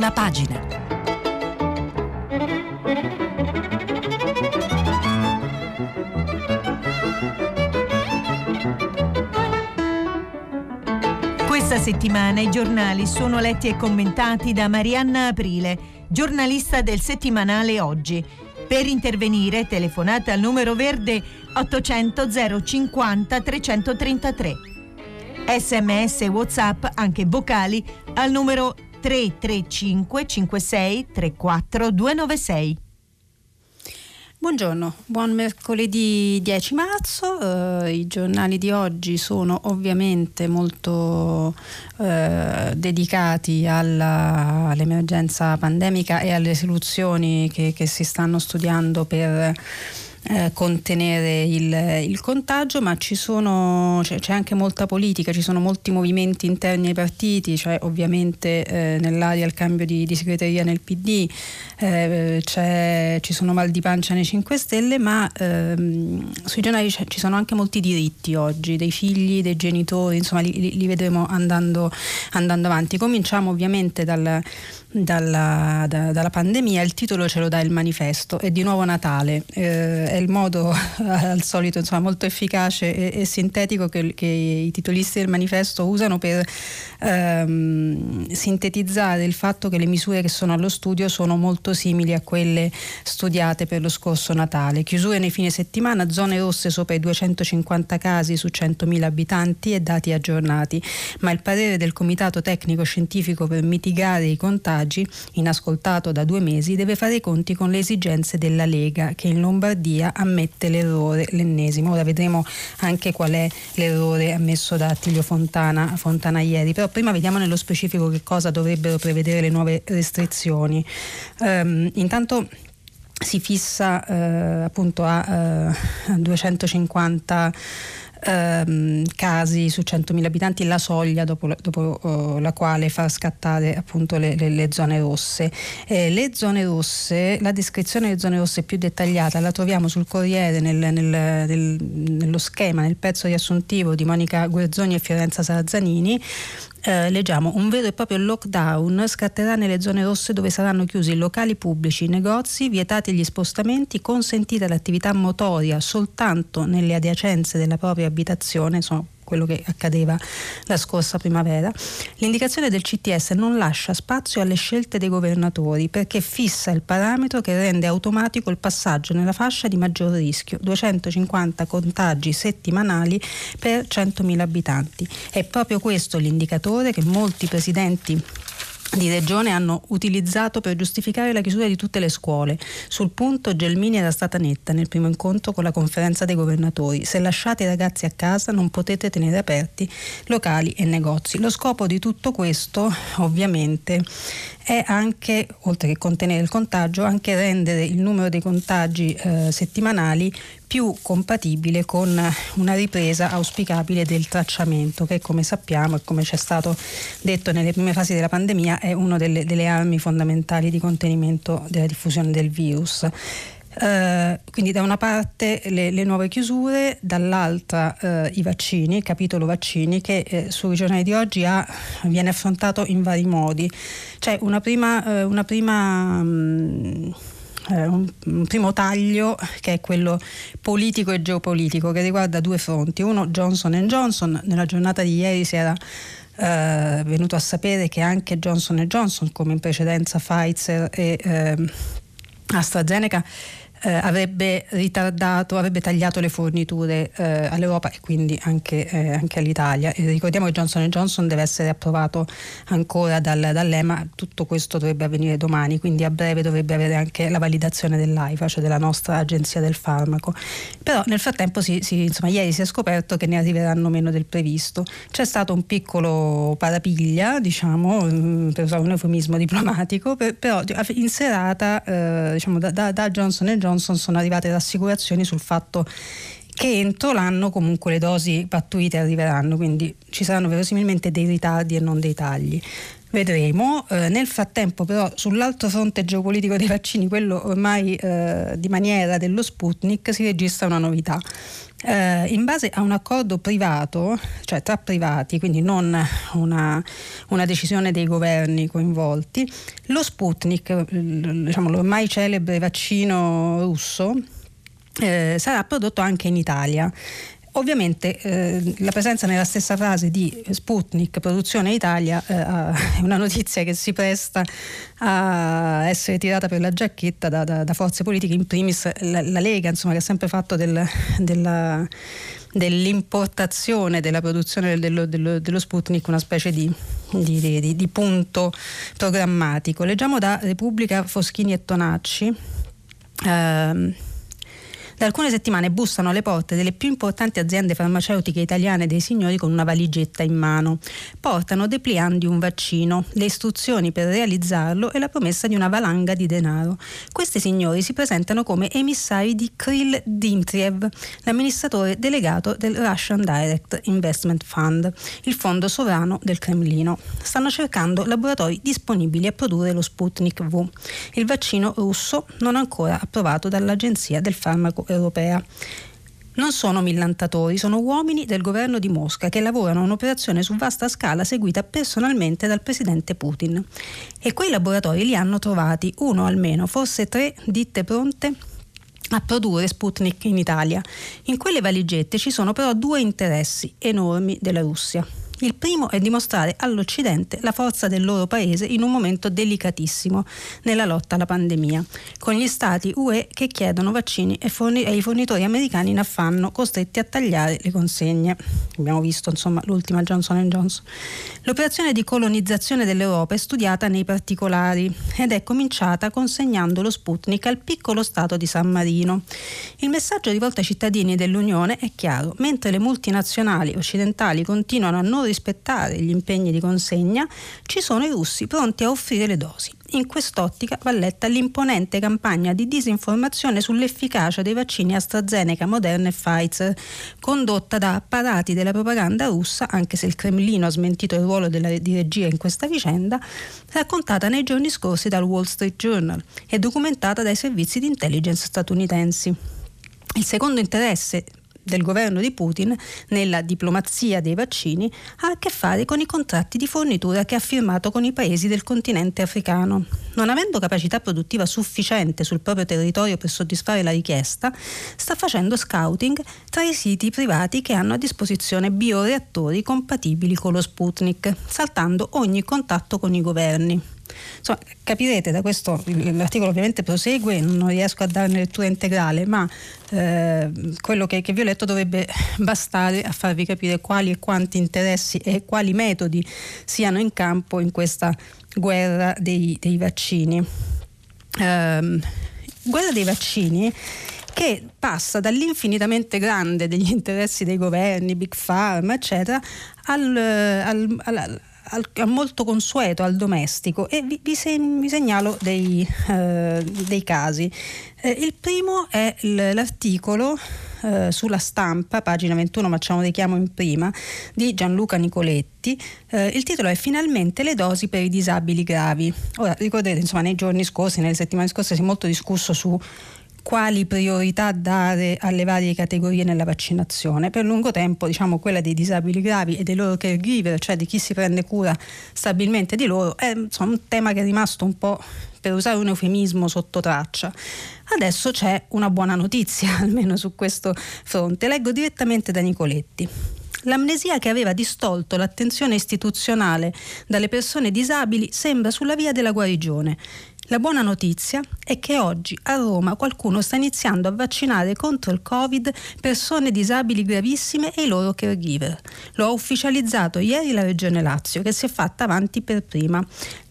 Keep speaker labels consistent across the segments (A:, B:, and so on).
A: prima pagina. Questa settimana i giornali sono letti e commentati da Marianna Aprile, giornalista del settimanale Oggi. Per intervenire telefonate al numero verde 800 050 333. Sms WhatsApp anche vocali al numero 335 56 34 296.
B: Buongiorno, buon mercoledì 10 marzo. Eh, I giornali di oggi sono ovviamente molto eh, dedicati alla, all'emergenza pandemica e alle soluzioni che, che si stanno studiando per eh, contenere il, il, contagio, ma sono, c'è, c'è, anche molta politica, ci sono molti movimenti interni ai partiti, cioè ovviamente eh, nell'aria il cambio di, di segreteria nel PD, eh, ci sono mal di pancia nei 5 Stelle, ma ehm, sui giornali ci sono anche molti diritti oggi, dei figli, dei genitori, insomma li, li vedremo andando, andando avanti. Cominciamo ovviamente dal dalla, da, dalla, pandemia, il titolo ce lo dà il manifesto, è di nuovo Natale, eh, è il modo al solito insomma, molto efficace e, e sintetico che, che, i titolisti del manifesto usano per ehm, sintetizzare il fatto che le misure che sono allo studio sono molto simili a quelle studiate per lo scorso Natale. Chiusure nei fine settimana, zone rosse sopra i 250 casi su 100.000 abitanti e dati aggiornati, ma il parere del Comitato Tecnico Scientifico per mitigare i contagi Raggi, inascoltato da due mesi, deve fare i conti con le esigenze della Lega, che in Lombardia ammette l'errore, l'ennesimo. Ora vedremo anche qual è l'errore ammesso da Attilio Fontana, Fontana ieri, però prima vediamo nello specifico che cosa dovrebbero prevedere le nuove restrizioni. Um, intanto si fissa eh, appunto a eh, 250 ehm, casi su 100.000 abitanti la soglia dopo, dopo oh, la quale far scattare appunto le, le, le zone rosse. Eh, le zone rosse, la descrizione delle zone rosse più dettagliata la troviamo sul Corriere nel, nel, nel, nello schema, nel pezzo riassuntivo di Monica Guerzoni e Fiorenza Sarzanini eh, leggiamo un vero e proprio lockdown scatterà nelle zone rosse dove saranno chiusi locali pubblici, negozi, vietati gli spostamenti, consentita l'attività motoria soltanto nelle adiacenze della propria abitazione, insomma quello che accadeva la scorsa primavera, l'indicazione del CTS non lascia spazio alle scelte dei governatori perché fissa il parametro che rende automatico il passaggio nella fascia di maggior rischio, 250 contagi settimanali per 100.000 abitanti. È proprio questo l'indicatore che molti presidenti di Regione hanno utilizzato per giustificare la chiusura di tutte le scuole. Sul punto Gelmini era stata netta nel primo incontro con la conferenza dei governatori. Se lasciate i ragazzi a casa non potete tenere aperti locali e negozi. Lo scopo di tutto questo ovviamente è anche, oltre che contenere il contagio, anche rendere il numero dei contagi eh, settimanali più compatibile con una ripresa auspicabile del tracciamento che come sappiamo e come ci è stato detto nelle prime fasi della pandemia è una delle, delle armi fondamentali di contenimento della diffusione del virus. Uh, quindi da una parte le, le nuove chiusure, dall'altra uh, i vaccini, il capitolo vaccini che eh, sui giornali di oggi ha, viene affrontato in vari modi. C'è una prima, uh, una prima um, eh, un, un, primo taglio che è quello politico e geopolitico che riguarda due fronti. Uno Johnson Johnson, nella giornata di ieri si era eh, venuto a sapere che anche Johnson Johnson, come in precedenza Pfizer e eh, AstraZeneca, eh, avrebbe ritardato, avrebbe tagliato le forniture eh, all'Europa e quindi anche, eh, anche all'Italia. E ricordiamo che Johnson Johnson deve essere approvato ancora dal, dall'EMA, tutto questo dovrebbe avvenire domani, quindi a breve dovrebbe avere anche la validazione dell'AIFA, cioè della nostra agenzia del farmaco. Però nel frattempo si, si, insomma, ieri si è scoperto che ne arriveranno meno del previsto. C'è stato un piccolo parapiglia, diciamo, mm, per usare un eufemismo diplomatico, per, però in serata eh, diciamo, da, da, da Johnson Johnson Johnson sono arrivate rassicurazioni sul fatto che entro l'anno comunque le dosi pattuite arriveranno, quindi ci saranno verosimilmente dei ritardi e non dei tagli. Vedremo. Eh, nel frattempo, però, sull'altro fronte geopolitico dei vaccini, quello ormai eh, di maniera dello Sputnik, si registra una novità. Eh, in base a un accordo privato, cioè tra privati, quindi non una, una decisione dei governi coinvolti, lo Sputnik, diciamo, l'ormai celebre vaccino russo, eh, sarà prodotto anche in Italia Ovviamente eh, la presenza nella stessa frase di Sputnik, produzione Italia, eh, è una notizia che si presta a essere tirata per la giacchetta da, da, da forze politiche, in primis la, la, Lega, insomma, che ha sempre fatto del, della, dell'importazione della produzione dello, dello, dello Sputnik una specie di, di, di, di punto programmatico. Leggiamo da Repubblica Foschini e Tonacci. Eh, da alcune settimane bussano alle porte delle più importanti aziende farmaceutiche italiane dei signori con una valigetta in mano. Portano depliandi un vaccino, le istruzioni per realizzarlo e la promessa di una valanga di denaro. Questi signori si presentano come emissari di Krill Dmitriev, l'amministratore delegato del Russian Direct Investment Fund, il fondo sovrano del Cremlino. Stanno cercando laboratori disponibili a produrre lo Sputnik V, il vaccino russo non ancora approvato dall'Agenzia del Farmaco europea. Non sono millantatori, sono uomini del governo di Mosca che lavorano a un'operazione su vasta scala seguita personalmente dal presidente Putin. E quei laboratori li hanno trovati, uno almeno, forse tre ditte pronte a produrre Sputnik in Italia. In quelle valigette ci sono però due interessi enormi della Russia. Il primo è dimostrare all'Occidente la forza del loro paese in un momento delicatissimo nella lotta alla pandemia, con gli stati UE che chiedono vaccini e, forni- e i fornitori americani in affanno costretti a tagliare le consegne. Abbiamo visto insomma l'ultima Johnson Johnson. L'operazione di colonizzazione dell'Europa è studiata nei particolari ed è cominciata consegnando lo Sputnik al piccolo stato di San Marino. Il messaggio rivolto ai cittadini dell'Unione è chiaro, mentre le multinazionali occidentali continuano a non rispettare gli impegni di consegna, ci sono i russi pronti a offrire le dosi. In quest'ottica va letta l'imponente campagna di disinformazione sull'efficacia dei vaccini AstraZeneca, Moderna e Pfizer, condotta da apparati della propaganda russa, anche se il Cremlino ha smentito il ruolo della, di regia in questa vicenda, raccontata nei giorni scorsi dal Wall Street Journal e documentata dai servizi di intelligence statunitensi. Il secondo interesse del governo di Putin nella diplomazia dei vaccini ha a che fare con i contratti di fornitura che ha firmato con i paesi del continente africano. Non avendo capacità produttiva sufficiente sul proprio territorio per soddisfare la richiesta, sta facendo scouting tra i siti privati che hanno a disposizione bioreattori compatibili con lo Sputnik, saltando ogni contatto con i governi. Insomma, capirete da questo, l'articolo ovviamente prosegue, non riesco a darne lettura integrale, ma eh, quello che, che, vi ho letto dovrebbe bastare a farvi capire quali e quanti interessi e quali metodi siano in campo in questa guerra dei, dei vaccini. Eh, guerra dei vaccini che passa dall'infinitamente grande degli interessi dei governi, Big Pharma, eccetera, al, al, al, al, molto consueto al domestico e vi, vi, se, vi segnalo dei, eh, dei casi. Eh, il primo è l'articolo eh, sulla stampa, pagina 21, ma c'è un richiamo in prima, di Gianluca Nicoletti. Eh, il titolo è Finalmente le dosi per i disabili gravi. Ora, ricordate, insomma, nei giorni scorsi, nelle settimane scorse si è molto discusso su quali priorità dare alle varie categorie nella vaccinazione. Per lungo tempo diciamo, quella dei disabili gravi e dei loro caregiver, cioè di chi si prende cura stabilmente di loro, è insomma, un tema che è rimasto un po', per usare un eufemismo, sotto traccia. Adesso c'è una buona notizia, almeno su questo fronte. Leggo direttamente da Nicoletti. L'amnesia che aveva distolto l'attenzione istituzionale dalle persone disabili sembra sulla via della guarigione. La buona notizia è che oggi a Roma qualcuno sta iniziando a vaccinare contro il Covid persone disabili gravissime e i loro caregiver. Lo ha ufficializzato ieri la Regione Lazio che si è fatta avanti per prima.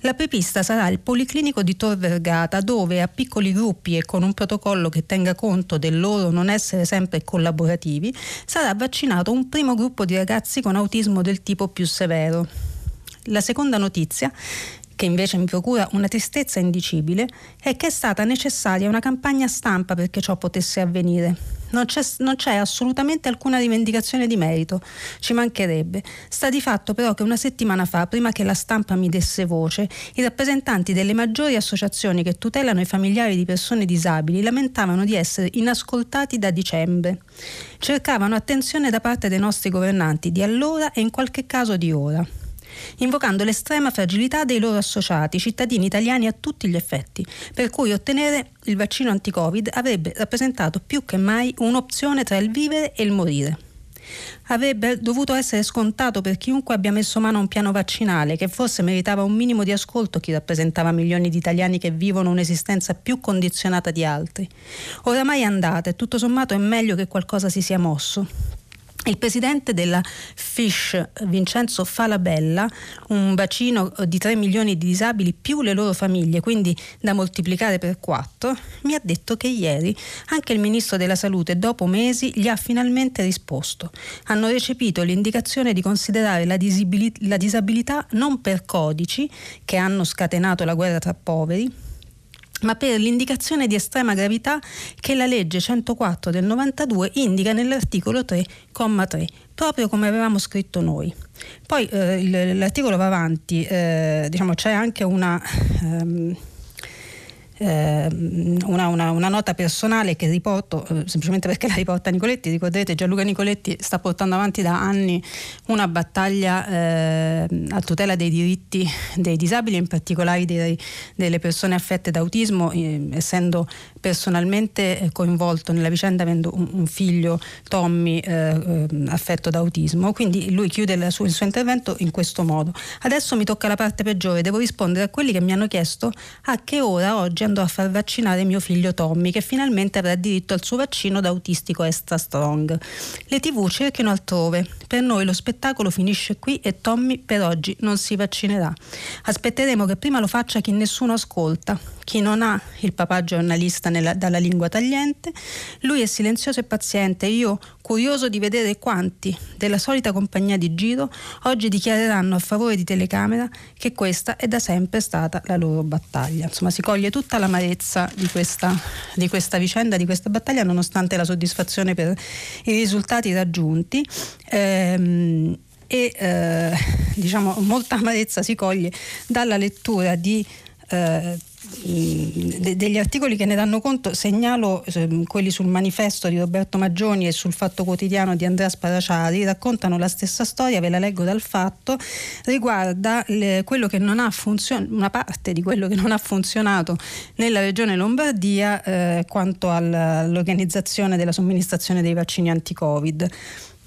B: La prepista sarà il Policlinico di Tor Vergata dove a piccoli gruppi e con un protocollo che tenga conto del loro non essere sempre collaborativi sarà vaccinato un primo gruppo di ragazzi con autismo del tipo più severo. La seconda notizia che invece mi procura una tristezza indicibile, è che è stata necessaria una campagna stampa perché ciò potesse avvenire. Non c'è, non c'è, assolutamente alcuna rivendicazione di merito, ci mancherebbe. Sta di fatto però che una settimana fa, prima che la stampa mi desse voce, i rappresentanti delle maggiori associazioni che tutelano i familiari di persone disabili lamentavano di essere inascoltati da dicembre. Cercavano attenzione da parte dei nostri governanti di allora e in qualche caso di ora invocando l'estrema fragilità dei loro associati, cittadini italiani a tutti gli effetti, per cui ottenere il vaccino anti-Covid avrebbe rappresentato più che mai un'opzione tra il vivere e il morire. Avrebbe dovuto essere scontato per chiunque abbia messo mano a un piano vaccinale che forse meritava un minimo di ascolto chi rappresentava milioni di italiani che vivono un'esistenza più condizionata di altri. Oramai è andata e tutto sommato è meglio che qualcosa si sia mosso. Il presidente della FISH, Vincenzo Falabella, un bacino di 3 milioni di disabili più le loro famiglie, quindi da moltiplicare per 4, mi ha detto che ieri anche il ministro della Salute, dopo mesi, gli ha finalmente risposto. Hanno recepito l'indicazione di considerare la, la disabilità non per codici che hanno scatenato la guerra tra poveri, ma per l'indicazione di estrema gravità che la legge 104 del 92 indica nell'articolo 3,3, proprio come avevamo scritto noi. Poi eh, l'articolo va avanti, eh, diciamo, c'è anche una... Ehm, Ehm, una, una, una, nota personale che riporto eh, semplicemente perché la riporta Nicoletti. Ricorderete, Gianluca Nicoletti sta portando avanti da anni una battaglia eh, a tutela dei diritti dei disabili, in particolare dei, delle persone affette da autismo, eh, essendo personalmente eh, coinvolto nella vicenda avendo un, figlio, Tommy, eh, eh, affetto da autismo. Quindi lui chiude sua, il suo intervento in questo modo. Adesso mi tocca la parte peggiore, devo rispondere a quelli che mi hanno chiesto a che ora oggi andò a far vaccinare mio figlio Tommy, che finalmente avrà diritto al suo vaccino da autistico extra strong. Le tv cerchino altrove. Per noi lo spettacolo finisce qui e Tommy per oggi non si vaccinerà. Aspetteremo che prima lo faccia chi nessuno ascolta, chi non ha il papà giornalista nella, dalla lingua tagliente. Lui è silenzioso e paziente. Io, curioso di vedere quanti della solita compagnia di giro, oggi dichiareranno a favore di telecamera che questa è da sempre stata la loro battaglia. Insomma, si coglie tutta l'amarezza di questa, di questa vicenda, di questa battaglia, nonostante la soddisfazione per i risultati raggiunti. Ehm, e eh, diciamo molta amarezza si coglie dalla lettura di eh, degli articoli che ne danno conto, segnalo eh, quelli sul manifesto di Roberto Maggioni e sul Fatto Quotidiano di Andrea Sparaciari, raccontano la stessa storia, ve la leggo dal fatto, riguarda le, funzionato, una parte di quello che non ha funzionato nella regione Lombardia eh, quanto all'organizzazione della somministrazione dei vaccini anti-Covid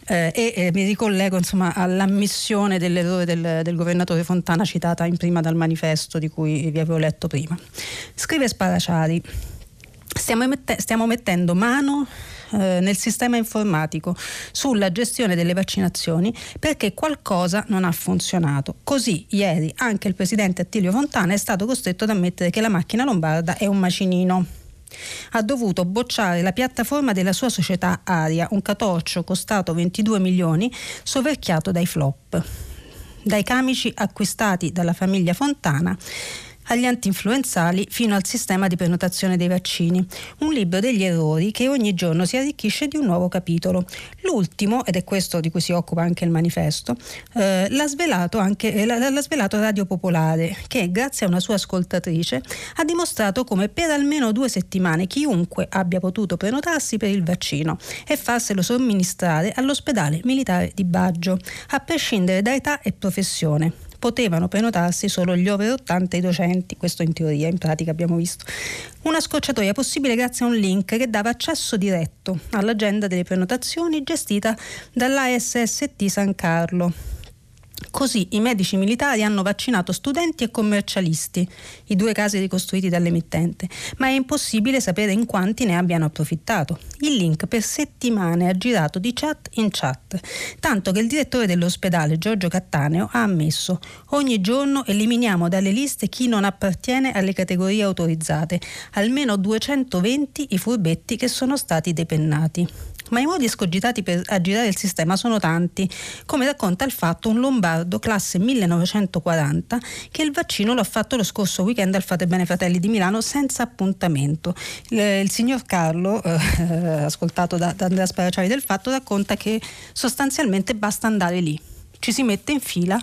B: eh, e eh, mi ricollego insomma, all'ammissione dell'errore del, del, governatore Fontana citata in prima dal manifesto di cui vi avevo letto prima. Scrive Sparaciari, stiamo, mette- stiamo mettendo mano eh, nel sistema informatico sulla gestione delle vaccinazioni perché qualcosa non ha funzionato. Così ieri anche il presidente Attilio Fontana è stato costretto ad ammettere che la macchina lombarda è un macinino ha dovuto bocciare la piattaforma della sua società Aria, un catorcio costato 22 milioni, soverchiato dai flop, dai camici acquistati dalla famiglia Fontana agli antinfluenzali fino al sistema di prenotazione dei vaccini, un libro degli errori che ogni giorno si arricchisce di un nuovo capitolo. L'ultimo, ed è questo di cui si occupa anche il manifesto, eh, l'ha, svelato anche, eh, l'ha svelato Radio Popolare, che grazie a una sua ascoltatrice ha dimostrato come per almeno due settimane chiunque abbia potuto prenotarsi per il vaccino e farselo somministrare all'ospedale militare di Baggio, a prescindere da età e professione potevano prenotarsi solo gli over 80 e i docenti, questo in teoria, in pratica abbiamo visto. Una scocciatoia possibile grazie a un link che dava accesso diretto all'agenda delle prenotazioni gestita dall'ASST San Carlo Così i medici militari hanno vaccinato studenti e commercialisti, i due casi ricostruiti dall'emittente, ma è impossibile sapere in quanti ne abbiano approfittato. Il link per settimane ha girato di chat in chat, tanto che il direttore dell'ospedale Giorgio Cattaneo ha ammesso ogni giorno eliminiamo dalle liste chi non appartiene alle categorie autorizzate, almeno 220 i furbetti che sono stati depennati. Ma i modi escogitati per aggirare il sistema sono tanti, come racconta il fatto un lombardo classe 1940 che il vaccino lo ha fatto lo scorso weekend al Fate Bene Fratelli di Milano senza appuntamento. Il, il signor Carlo, eh, ascoltato da, da Andrea Sparaciari del fatto, racconta che sostanzialmente basta andare lì, ci si mette in fila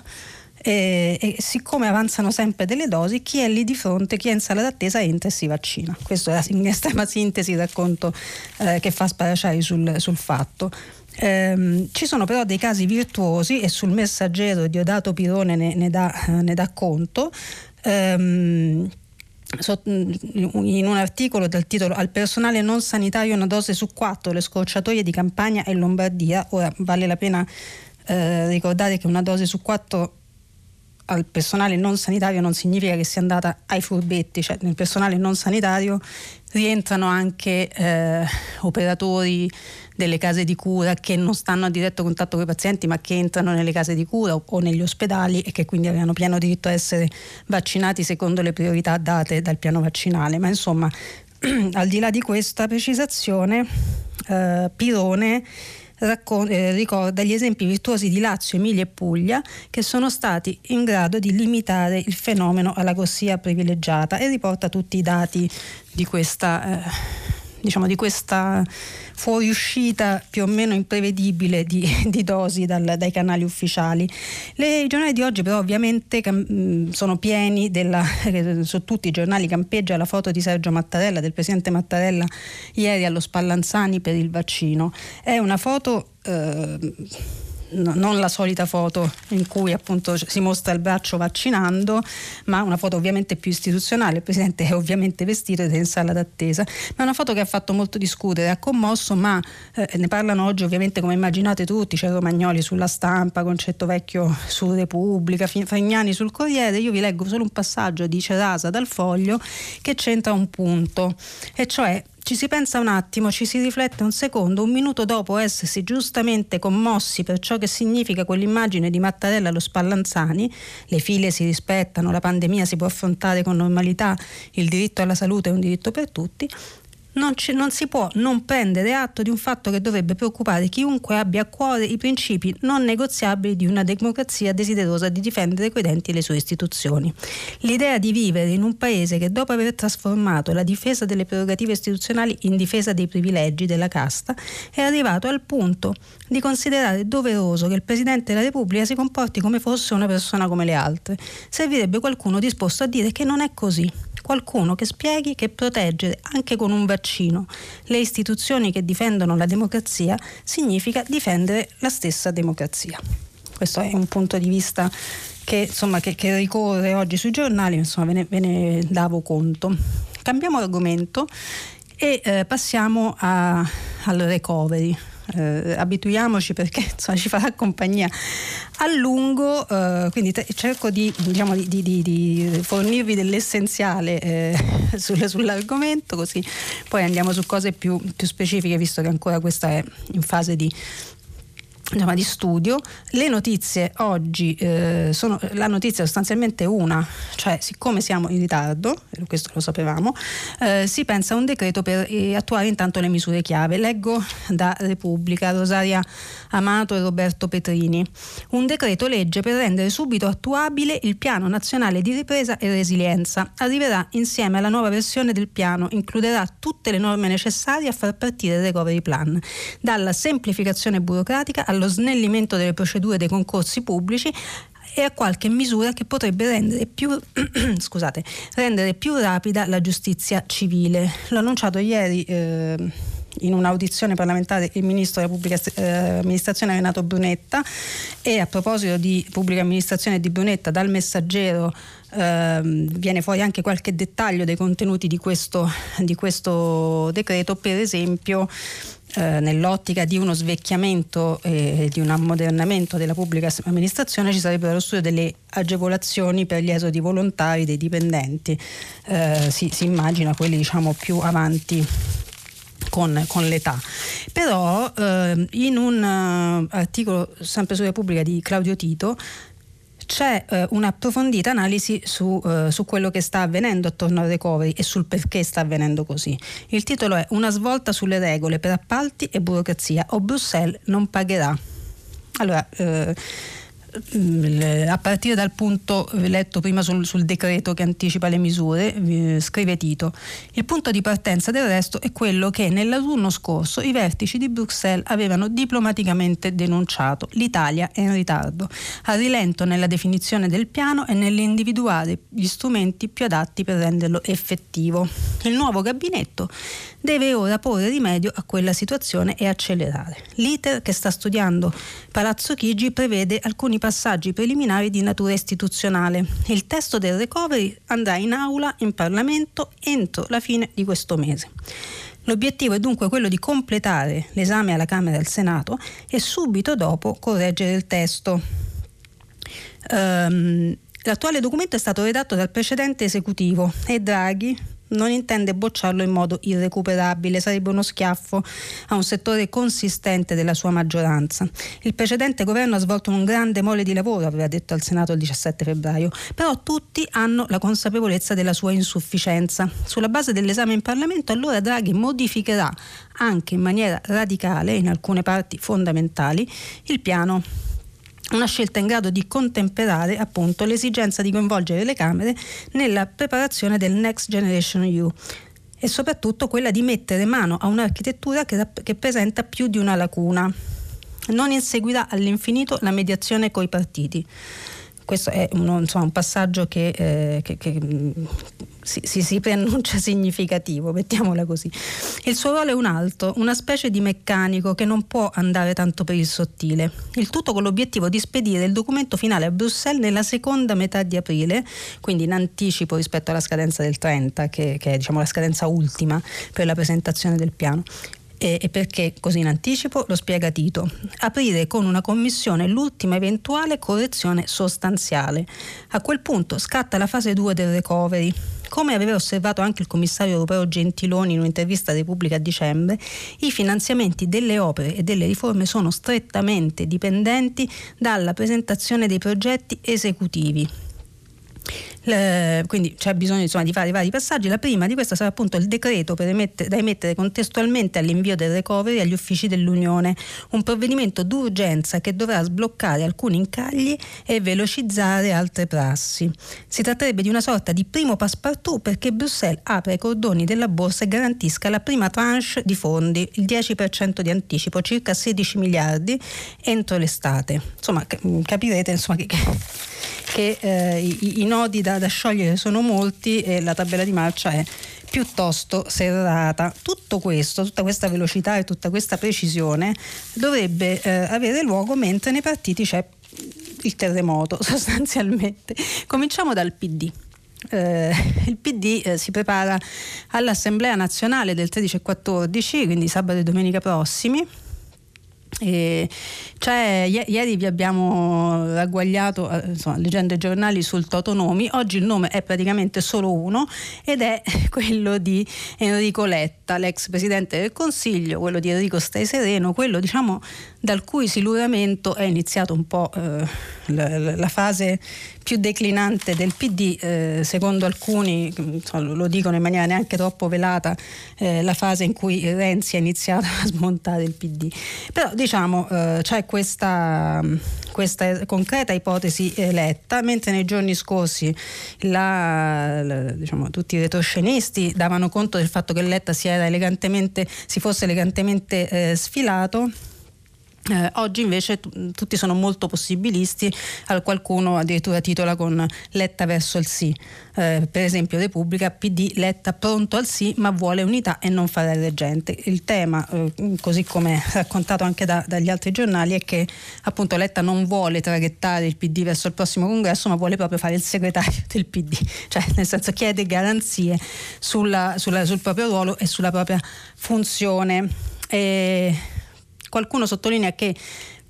B: e, e, siccome avanzano sempre delle dosi, chi è lì di fronte, chi è in sala d'attesa entra e si vaccina. Questo è in estrema sintesi racconto eh, che fa Sparaciari sul, sul fatto. Um, ci sono però dei casi virtuosi e sul messaggero Diodato Pirone ne, ne, dà, ne dà, conto. Um, in un articolo dal titolo Al personale non sanitario una dose su quattro, le scorciatoie di Campania e Lombardia. Ora vale la pena eh, ricordare che una dose su quattro al personale non sanitario non significa che sia andata ai furbetti, cioè nel personale non sanitario rientrano anche eh, operatori delle case di cura che non stanno a diretto contatto con i pazienti ma che entrano nelle case di cura o, o negli ospedali e che quindi avevano pieno diritto a essere vaccinati secondo le priorità date dal piano vaccinale. Ma insomma, al di là di questa precisazione, eh, Pirone raccon- eh, ricorda gli esempi virtuosi di Lazio, Emilia e Puglia che sono stati in grado di limitare il fenomeno alla corsia privilegiata e riporta tutti i dati di questa, eh, diciamo, di questa fuoriuscita più o meno imprevedibile di, di dosi dal, dai canali ufficiali. Le, I giornali di oggi però ovviamente cam, sono pieni, della, su tutti i giornali campeggia la foto di Sergio Mattarella, del presidente Mattarella ieri allo Spallanzani per il vaccino. È una foto... Eh, no, non la solita foto in cui appunto si mostra il braccio vaccinando, ma una foto ovviamente più istituzionale. Il Presidente è ovviamente vestito ed è in sala d'attesa, ma è una foto che ha fatto molto discutere, ha commosso, ma eh, ne parlano oggi ovviamente come immaginate tutti, c'è Romagnoli sulla stampa, Concetto Vecchio su Repubblica, Fagnani sul Corriere, io vi leggo solo un passaggio di Cerasa dal foglio che c'entra un punto, e cioè ci si pensa un attimo, ci si riflette un secondo, un minuto dopo essersi giustamente commossi per ciò che significa quell'immagine di Mattarella allo Spallanzani, le file si rispettano, la pandemia si può affrontare con normalità, il diritto alla salute è un diritto per tutti, non, ci, non, si può non prendere atto di un fatto che dovrebbe preoccupare chiunque abbia a cuore i principi non negoziabili di una democrazia desiderosa di difendere quei denti le sue istituzioni. L'idea di vivere in un paese che dopo aver trasformato la difesa delle prerogative istituzionali in difesa dei privilegi della casta è arrivato al punto di considerare doveroso che il Presidente della Repubblica si comporti come fosse una persona come le altre. Servirebbe qualcuno disposto a dire che non è così qualcuno che spieghi che proteggere anche con un vaccino le istituzioni che difendono la democrazia significa difendere la stessa democrazia. Questo è un punto di vista che, insomma, che, che ricorre oggi sui giornali, insomma, ve ne, ve ne davo conto. Cambiamo argomento e eh, passiamo a, al recovery eh, abituiamoci perché insomma, ci farà compagnia. A lungo, eh, quindi te, cerco di, diciamo, di, di, di, fornirvi dell'essenziale eh, sull'argomento, così poi andiamo su cose più, più specifiche, visto che ancora questa è in fase di insomma, di studio. Le notizie oggi eh, sono la notizia è sostanzialmente una, cioè siccome siamo in ritardo, questo lo sapevamo, eh, si pensa a un decreto per eh, attuare intanto le misure chiave. Leggo da Repubblica Rosaria Amato e Roberto Petrini. Un decreto legge per rendere subito attuabile il piano nazionale di ripresa e resilienza. Arriverà insieme alla nuova versione del piano, includerà tutte le norme necessarie a far partire il recovery plan, dalla semplificazione burocratica alla allo snellimento delle procedure dei concorsi pubblici e a qualche misura che potrebbe rendere più, scusate, rendere più rapida la giustizia civile. L'ho annunciato ieri. Eh, in un'audizione parlamentare il ministro della pubblica eh, amministrazione Renato Brunetta e a proposito di pubblica amministrazione di Brunetta dal messaggero eh, viene fuori anche qualche dettaglio dei contenuti di questo, di questo decreto, per esempio eh, nell'ottica di uno svecchiamento e di un ammodernamento della pubblica amministrazione ci sarebbero lo studio delle agevolazioni per gli esodi volontari dei dipendenti, eh, si, si, immagina quelli diciamo più avanti con, con, l'età. Però eh, in un uh, articolo sempre su Repubblica di Claudio Tito c'è eh, un'approfondita analisi su, eh, su, quello che sta avvenendo attorno al recovery e sul perché sta avvenendo così. Il titolo è Una svolta sulle regole per appalti e burocrazia o Bruxelles non pagherà. Allora, eh, a partire dal punto letto prima sul, sul decreto che anticipa le misure, scrive Tito, il punto di partenza del resto è quello che nell'autunno scorso i vertici di Bruxelles avevano diplomaticamente denunciato. L'Italia è in ritardo, a rilento nella definizione del piano e nell'individuare gli strumenti più adatti per renderlo effettivo. Il nuovo gabinetto deve ora porre rimedio a quella situazione e accelerare. L'iter che sta studiando Palazzo Chigi prevede alcuni passaggi preliminari di natura istituzionale. Il testo del recovery andrà in aula in Parlamento entro la fine di questo mese. L'obiettivo è dunque quello di completare l'esame alla Camera e al Senato e subito dopo correggere il testo. Um, l'attuale documento è stato redatto dal precedente esecutivo e Draghi, non intende bocciarlo in modo irrecuperabile, sarebbe uno schiaffo a un settore consistente della sua maggioranza. Il precedente governo ha svolto un grande mole di lavoro, aveva detto al Senato il 17 febbraio, però tutti hanno la consapevolezza della sua insufficienza. Sulla base dell'esame in Parlamento allora Draghi modificherà anche in maniera radicale, in alcune parti fondamentali, il piano una scelta in grado di contemperare appunto l'esigenza di coinvolgere le Camere nella preparazione del Next Generation EU e soprattutto quella di mettere mano a un'architettura che, che presenta più di una lacuna. Non inseguirà all'infinito la mediazione coi partiti questo è uno, insomma, un passaggio che, eh, che, che mm, si, si, si, preannuncia significativo, mettiamola così. Il suo ruolo è un altro, una specie di meccanico che non può andare tanto per il sottile. Il tutto con l'obiettivo di spedire il documento finale a Bruxelles nella seconda metà di aprile, quindi in anticipo rispetto alla scadenza del 30, che, che è diciamo, la scadenza ultima per la presentazione del piano e perché così in anticipo lo spiega Tito. Aprire con una commissione l'ultima eventuale correzione sostanziale. A quel punto scatta la fase 2 del recovery. Come aveva osservato anche il commissario europeo Gentiloni in un'intervista a Repubblica a dicembre, i finanziamenti delle opere e delle riforme sono strettamente dipendenti dalla presentazione dei progetti esecutivi quindi c'è bisogno insomma, di fare vari passaggi. La prima di questa sarà appunto il decreto emettere, da emettere contestualmente all'invio del recovery agli uffici dell'Unione, un provvedimento d'urgenza che dovrà sbloccare alcuni incagli e velocizzare altre prassi. Si tratterebbe di una sorta di primo passepartout perché Bruxelles apre i cordoni della borsa e garantisca la prima tranche di fondi, il 10% di anticipo, circa 16 miliardi entro l'estate. Insomma, capirete insomma, che, che eh, i, i, nodi da, da sciogliere sono molti e la tabella di marcia è piuttosto serrata. Tutto questo, tutta questa velocità e tutta questa precisione dovrebbe eh, avere luogo mentre nei partiti c'è il terremoto sostanzialmente. Cominciamo dal PD. Eh, il PD eh, si prepara all'Assemblea nazionale del 13 e 14, quindi sabato e domenica prossimi cioè, ieri vi abbiamo ragguagliato, eh, insomma, leggendo i giornali sul Totonomi, oggi il nome è praticamente solo uno ed è quello di Enrico Letta, l'ex presidente del Consiglio, quello di Enrico Stai Sereno, quello diciamo dal cui siluramento è iniziato un po' eh, la, la, fase più declinante del PD, eh, secondo alcuni, lo dicono in maniera neanche troppo velata, eh, la fase in cui Renzi ha iniziato a smontare il PD. Però diciamo eh, c'è questa, questa, concreta ipotesi eletta, mentre nei giorni scorsi la, la, diciamo, tutti i retroscenisti davano conto del fatto che Letta si, si fosse elegantemente eh, sfilato eh, oggi invece t- tutti sono molto possibilisti, qualcuno addirittura titola con Letta verso il sì. Eh, per esempio Repubblica, PD, Letta pronto al sì ma vuole unità e non fare reggente. Il tema, eh, così come raccontato anche da, dagli altri giornali, è che appunto Letta non vuole traghettare il PD verso il prossimo congresso ma vuole proprio fare il segretario del PD, cioè nel senso chiede garanzie sulla, sulla, sul proprio ruolo e sulla propria funzione. E Qualcuno sottolinea che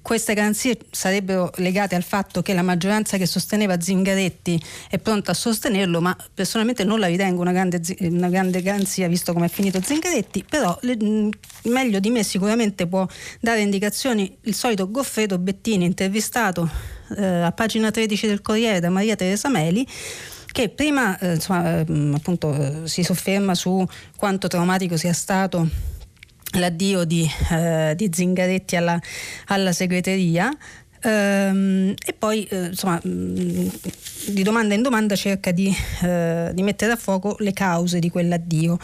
B: queste garanzie sarebbero legate al fatto che la maggioranza che sosteneva Zingaretti è pronta a sostenerlo, ma personalmente non la ritengo una grande, una grande garanzia visto come è finito Zingaretti, però le, meglio di me sicuramente può dare indicazioni il solito Goffredo Bettini intervistato eh, a pagina 13 del Corriere da Maria Teresa Meli che prima eh, insomma, eh, appunto, eh, si sofferma su quanto traumatico sia stato l'addio di, eh, di Zingaretti alla, alla segreteria. Ehm, e poi eh, insomma mm, di domanda in domanda cerca di, eh, di, mettere a fuoco le cause di quell'addio.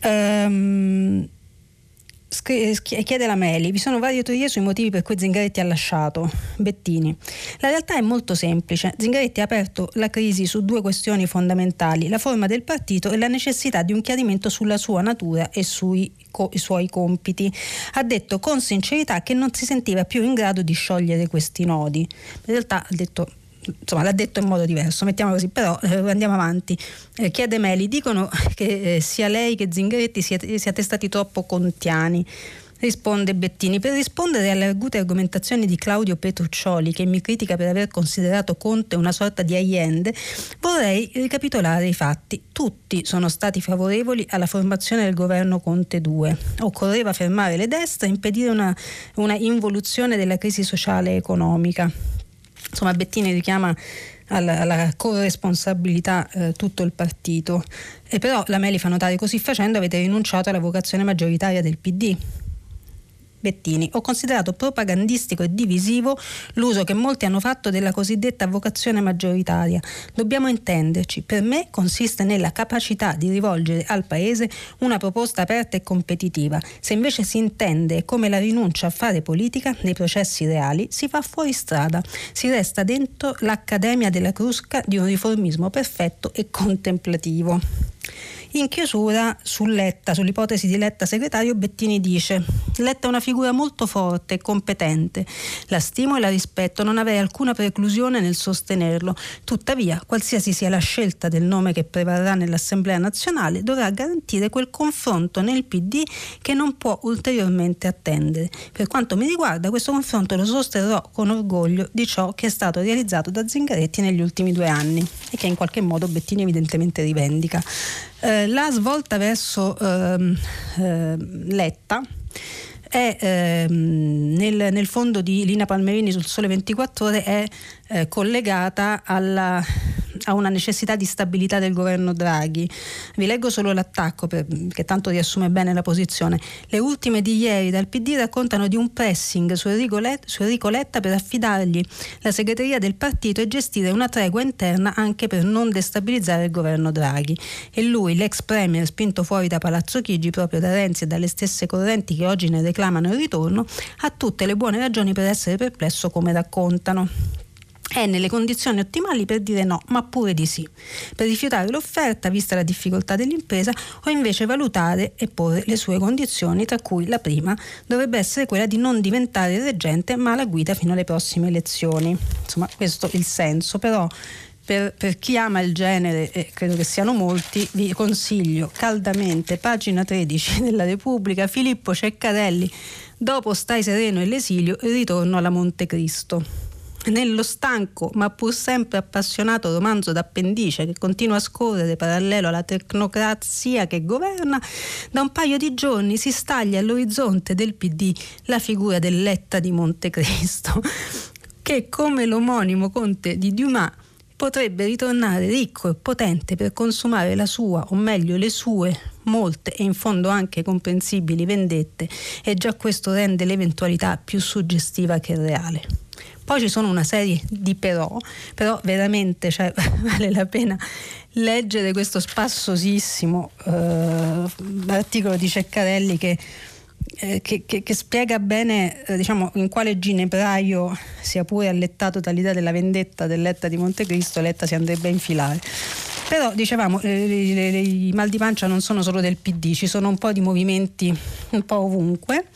B: Ehm, chiede la Meli, vi sono varie teorie sui motivi per cui Zingaretti ha lasciato Bettini. La realtà è molto semplice. Zingaretti ha aperto la crisi su due questioni fondamentali, la forma del partito e la necessità di un chiarimento sulla sua natura e sui i suoi compiti. Ha detto con sincerità che non si sentiva più in grado di sciogliere questi nodi. In realtà ha detto insomma l'ha detto in modo diverso, mettiamo così, però eh, andiamo avanti. Eh, chiede Meli, dicono che eh, sia lei che Zingaretti siate, siate stati troppo contiani. Risponde Bettini. Per rispondere alle argute argomentazioni di Claudio Petruccioli, che mi critica per aver considerato Conte una sorta di Allende, vorrei ricapitolare i fatti. Tutti sono stati favorevoli alla formazione del governo Conte 2. Occorreva fermare le destre e impedire una, una involuzione della crisi sociale e economica. Insomma, Bettini richiama alla, alla corresponsabilità eh, tutto il partito. E però la Meli fa notare così facendo avete rinunciato alla vocazione maggioritaria del PD. Bettini. Ho considerato propagandistico e divisivo l'uso che molti hanno fatto della cosiddetta vocazione maggioritaria. Dobbiamo intenderci, per me consiste nella capacità di rivolgere al Paese una proposta aperta e competitiva. Se invece si intende come la rinuncia a fare politica nei processi reali, si fa fuori strada, si resta dentro l'accademia della crusca di un riformismo perfetto e contemplativo. In chiusura su Letta, sull'ipotesi di Letta segretario, Bettini dice Letta è una figura molto forte e competente, la stimo e la rispetto, non avrei alcuna preclusione nel sostenerlo, tuttavia qualsiasi sia la scelta del nome che prevarrà nell'Assemblea nazionale dovrà garantire quel confronto nel PD che non può ulteriormente attendere. Per quanto mi riguarda questo confronto lo sosterrò con orgoglio di ciò che è stato realizzato da Zingaretti negli ultimi due anni e che in qualche modo Bettini evidentemente rivendica. Eh, la svolta verso ehm, eh, Letta è ehm, nel, nel, fondo di Lina Palmerini sul Sole 24 Ore è eh, collegata alla a una necessità di stabilità del governo Draghi. Vi leggo solo l'attacco per, che tanto riassume bene la posizione. Le ultime di ieri dal PD raccontano di un pressing su Enrico, Letta, su Enrico Letta per affidargli la segreteria del partito e gestire una tregua interna anche per non destabilizzare il governo Draghi. E lui, l'ex premier spinto fuori da Palazzo Chigi proprio da Renzi e dalle stesse correnti che oggi ne reclamano il ritorno, ha tutte le buone ragioni per essere perplesso come raccontano è nelle condizioni ottimali per dire no, ma pure di sì, per rifiutare l'offerta vista la difficoltà dell'impresa o invece valutare e porre le sue condizioni, tra cui la prima dovrebbe essere quella di non diventare reggente ma la guida fino alle prossime elezioni. Insomma, questo è il senso, però per, per, chi ama il genere, e credo che siano molti, vi consiglio caldamente, pagina 13 della Repubblica, Filippo Ceccarelli, dopo Stai sereno e l'esilio, il ritorno alla Montecristo nello stanco ma pur sempre appassionato romanzo d'appendice che continua a scorrere parallelo alla tecnocrazia che governa, da un paio di giorni si staglia all'orizzonte del PD la figura del Letta di Montecristo, che come l'omonimo conte di Dumas potrebbe ritornare ricco e potente per consumare la sua, o meglio le sue, molte e in fondo anche comprensibili vendette e già questo rende l'eventualità più suggestiva che reale. Poi ci sono una serie di però, però veramente cioè, vale la pena leggere questo spassosissimo eh, articolo di Ceccarelli che, eh, che, che, che spiega bene eh, diciamo, in quale ginepraio, sia pure allettato dall'idea della vendetta dell'Etta di Montecristo, Letta si andrebbe a infilare. Però dicevamo, i mal di pancia non sono solo del PD, ci sono un po' di movimenti un po' ovunque.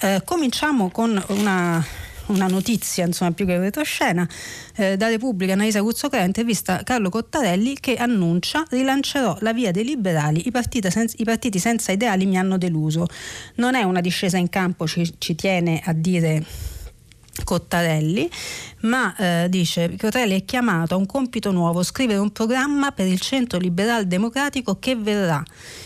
B: Eh, cominciamo con una una notizia insomma, più che retroscena eh, da Repubblica Annalisa Cuzzocrea intervista Carlo Cottarelli che annuncia rilancerò la via dei liberali i partiti, senza, i partiti senza ideali mi hanno deluso. Non è una discesa in campo ci, ci tiene a dire Cottarelli, ma eh, dice Cottarelli è chiamato a un compito nuovo, scrivere un programma per il centro liberal democratico che verrà.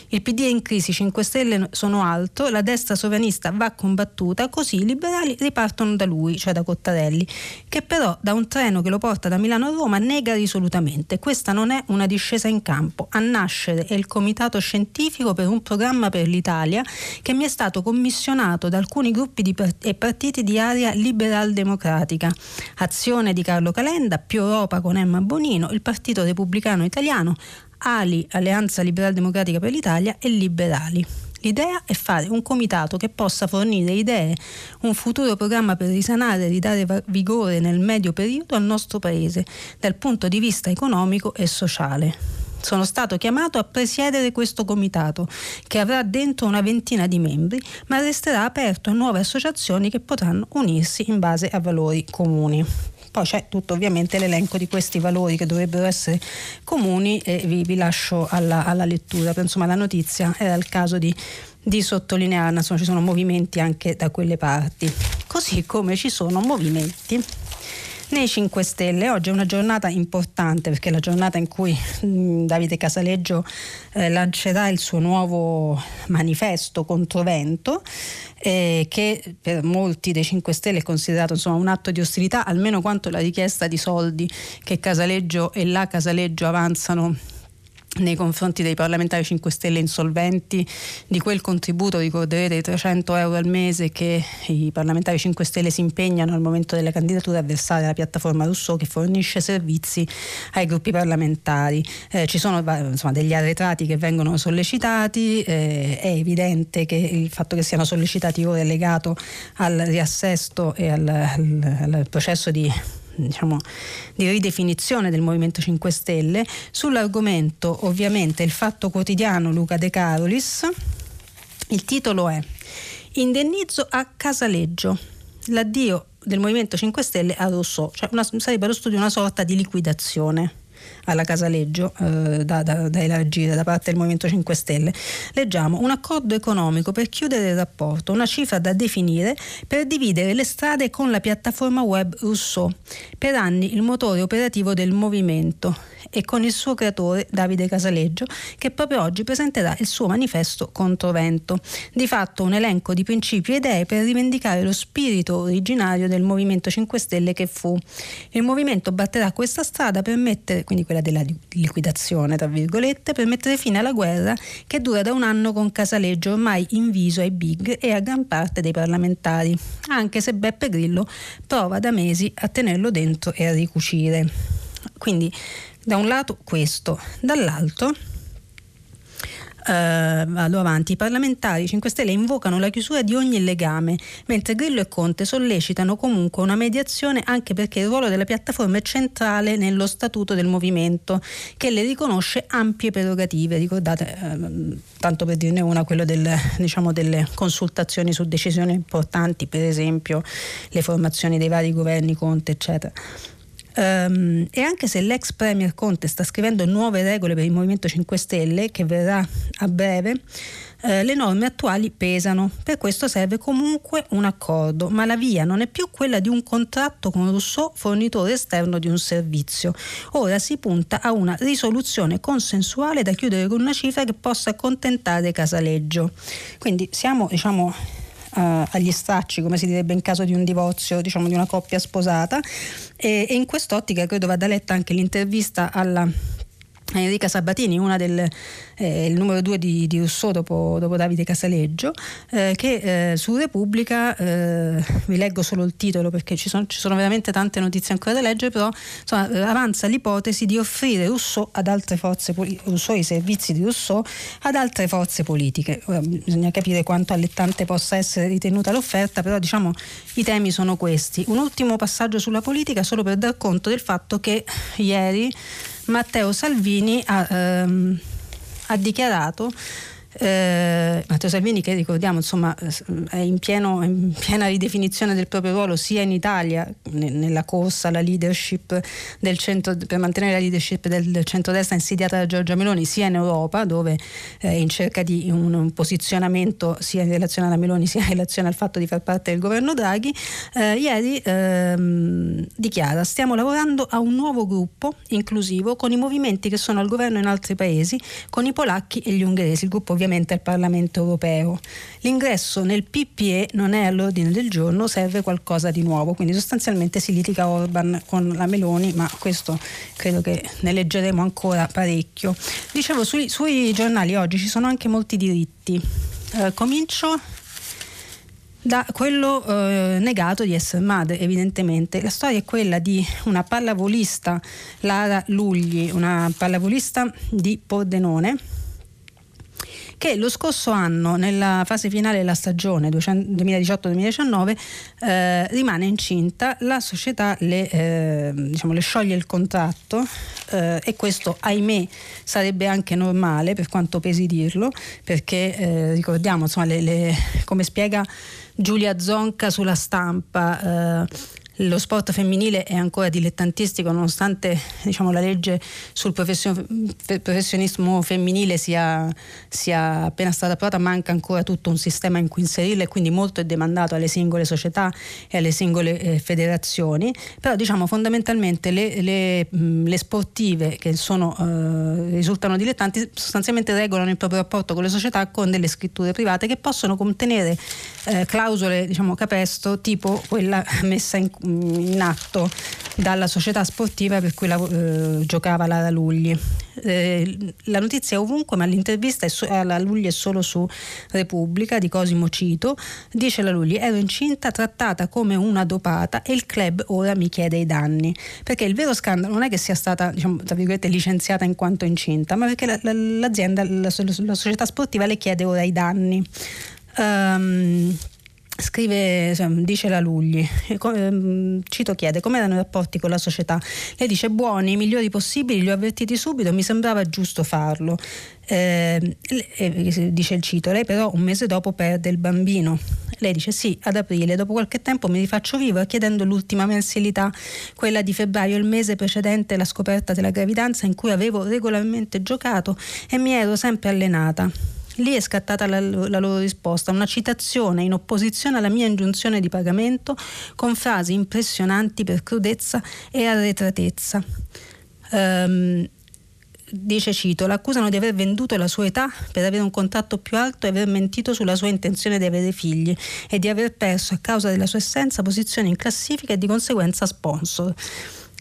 B: Il PD è in crisi, 5 Stelle sono alto, la destra sovranista va combattuta, così i liberali ripartono da lui, cioè da Cottarelli, che però da un treno che lo porta da Milano a Roma nega risolutamente. Questa non è una discesa in campo. A nascere è il comitato scientifico per un programma per l'Italia che mi è stato commissionato da alcuni gruppi part- e partiti di area liberal democratica. Azione di Carlo Calenda, più Europa con Emma Bonino, il Partito Repubblicano Italiano, Ali, Alleanza Liberal Democratica per l'Italia e Liberali. L'idea è fare un comitato che possa fornire idee, un futuro programma per risanare e ridare vigore nel medio periodo al nostro Paese dal punto di vista economico e sociale. Sono stato chiamato a presiedere questo comitato che avrà dentro una ventina di membri ma resterà aperto a nuove associazioni che potranno unirsi in base a valori comuni. Poi c'è tutto ovviamente l'elenco di questi valori che dovrebbero essere comuni e vi, vi lascio alla, alla lettura. Però, insomma la notizia era il caso di di sottolinearla, insomma ci sono movimenti anche da quelle parti, così come ci sono movimenti nei 5 Stelle. Oggi è una giornata importante perché è la giornata in cui mh, Davide Casaleggio eh, lancerà il suo nuovo manifesto controvento eh, che per molti dei 5 Stelle è considerato insomma, un atto di ostilità, almeno quanto la richiesta di soldi che Casaleggio e la Casaleggio avanzano nei confronti dei parlamentari 5 Stelle insolventi di quel contributo, ricorderete, di 300 euro al mese che i parlamentari 5 Stelle si impegnano al momento delle candidature a versare alla piattaforma Rousseau che fornisce servizi ai gruppi parlamentari. Eh, ci sono insomma, degli arretrati che vengono sollecitati, eh, è evidente che il fatto che siano sollecitati ora è legato al riassesto e al, al, al processo di diciamo, di ridefinizione del Movimento 5 Stelle. Sull'argomento ovviamente il fatto quotidiano Luca De Carolis, il titolo è Indennizzo a Casaleggio, l'addio del Movimento 5 Stelle a Rousseau, cioè una, sarebbe lo studio di una sorta di liquidazione alla Casaleggio eh, da, da, da elargire da parte del Movimento 5 Stelle. Leggiamo un accordo economico per chiudere il rapporto, una cifra da definire per dividere le strade con la piattaforma web Rousseau. Per anni il motore operativo del movimento e con il suo creatore Davide Casaleggio che proprio oggi presenterà il suo manifesto Controvento. Di fatto un elenco di principi e idee per rivendicare lo spirito originario del Movimento 5 Stelle che fu. Il movimento batterà questa strada per mettere, quindi quella della liquidazione, tra virgolette, per mettere fine alla guerra che dura da un anno con Casaleggio ormai inviso ai big e a gran parte dei parlamentari, anche se Beppe Grillo prova da mesi a tenerlo dentro e a ricucire. Quindi da un lato questo, dall'altro Uh, vado avanti. I parlamentari 5 Stelle invocano la chiusura di ogni legame, mentre Grillo e Conte sollecitano comunque una mediazione anche perché il ruolo della piattaforma è centrale nello statuto del movimento, che le riconosce ampie prerogative. Ricordate, uh, tanto per dirne una, quello del, diciamo, delle consultazioni su decisioni importanti, per esempio le formazioni dei vari governi Conte, eccetera. Um, e anche se l'ex Premier Conte sta scrivendo nuove regole per il Movimento 5 Stelle, che verrà a breve, eh, le norme attuali pesano. Per questo serve comunque un accordo, ma la via non è più quella di un contratto con Rousseau, fornitore esterno di un servizio. Ora si punta a una risoluzione consensuale da chiudere con una cifra che possa accontentare Casaleggio. Quindi siamo, diciamo, agli stracci, come si direbbe in caso di un divorzio, diciamo di una coppia sposata. E, e in quest'ottica credo vada letta anche l'intervista alla Enrica Sabatini, una del eh, numero due di, di Rousseau dopo, dopo, Davide Casaleggio, eh, che eh, su Repubblica, eh, vi leggo solo il titolo perché ci sono, ci sono, veramente tante notizie ancora da leggere, però insomma, eh, avanza l'ipotesi di offrire Rousseau ad altre forze Rousseau, i servizi di Rousseau ad altre forze politiche. Ora, bisogna capire quanto allettante possa essere ritenuta l'offerta, però diciamo i temi sono questi. Un ultimo passaggio sulla politica solo per dar conto del fatto che ieri Matteo Salvini ha, ehm, ha dichiarato Eh, Matteo Salvini che ricordiamo insomma è in, pieno, in, piena ridefinizione del proprio ruolo sia in Italia ne, nella corsa alla leadership del centro, per mantenere la leadership del centrodestra insidiata da Giorgia Meloni sia in Europa dove è in cerca di un, un, posizionamento sia in relazione alla Meloni sia in relazione al fatto di far parte del governo Draghi eh, ieri ehm, dichiara stiamo lavorando a un nuovo gruppo inclusivo con i movimenti che sono al governo in altri paesi con i polacchi e gli ungheresi. Il gruppo ovviamente ovviamente al Parlamento europeo. L'ingresso nel PPE non è all'ordine del giorno, serve qualcosa di nuovo, quindi sostanzialmente si litiga Orban con la Meloni, ma questo credo che ne leggeremo ancora parecchio. Dicevo, sui, sui giornali oggi ci sono anche molti diritti. Eh, comincio da quello eh, negato di essere madre, evidentemente. La storia è quella di una pallavolista, Lara Lugli, una pallavolista di Pordenone che lo scorso anno, nella fase finale della stagione 2018-2019, eh, rimane incinta, la società le, eh, diciamo, le scioglie il contratto eh, e questo, ahimè, sarebbe anche normale, per quanto pesi dirlo, perché eh, ricordiamo, insomma, le, le, come spiega Giulia Zonca sulla stampa, eh, lo sport femminile è ancora dilettantistico nonostante diciamo, la legge sul professionismo femminile sia, sia, appena stata approvata, manca ancora tutto un sistema in cui inserirla e quindi molto è demandato alle singole società e alle singole eh, federazioni, però diciamo fondamentalmente le, le, le sportive che sono, eh, risultano dilettanti sostanzialmente regolano il proprio rapporto con le società con delle scritture private che possono contenere eh, clausole diciamo capesto tipo quella messa in in atto dalla società sportiva per cui la, eh, giocava Lara Lugli. Eh, la notizia è ovunque, ma l'intervista so- alla Lugli è solo su Repubblica di Cosimo Cito. Dice la Lugli: Ero incinta, trattata come una dopata e il club ora mi chiede i danni. Perché il vero scandalo non è che sia stata, diciamo, tra virgolette, licenziata in quanto incinta, ma perché la, la, l'azienda, la, la, società sportiva le chiede ora i danni. Um, Scrive, dice la Lugli, ehm, Cito chiede come erano i rapporti con la società. Lei dice buoni, i migliori possibili, li ho avvertiti subito, mi sembrava giusto farlo. Eh, dice il Cito, lei però un mese dopo perde il bambino. Lei dice sì, ad aprile, dopo qualche tempo mi rifaccio vivo chiedendo l'ultima mensilità, quella di febbraio, il mese precedente la scoperta della gravidanza in cui avevo regolarmente giocato e mi ero sempre allenata. Lì è scattata la, la, loro risposta, una citazione in opposizione alla mia ingiunzione di pagamento con frasi impressionanti per crudezza e arretratezza. Um, dice Cito, l'accusano di aver venduto la sua età per avere un contratto più alto e aver mentito sulla sua intenzione di avere figli e di aver perso a causa della sua essenza posizione in classifica e di conseguenza sponsor.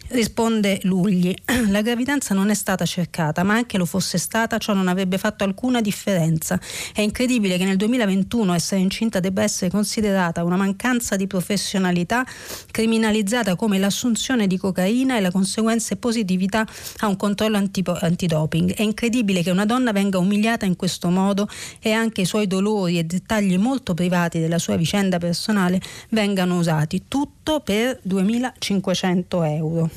B: Risponde Lugli, la gravidanza non è stata cercata, ma anche lo fosse stata, ciò non avrebbe fatto alcuna differenza. È incredibile che nel 2021 essere incinta debba essere considerata una mancanza di professionalità criminalizzata come l'assunzione di cocaina e la conseguenza positività a un controllo antipo- antidoping. È incredibile che una donna venga umiliata in questo modo e anche i suoi dolori e dettagli molto privati della sua vicenda personale vengano usati. Tutto per 2500 euro.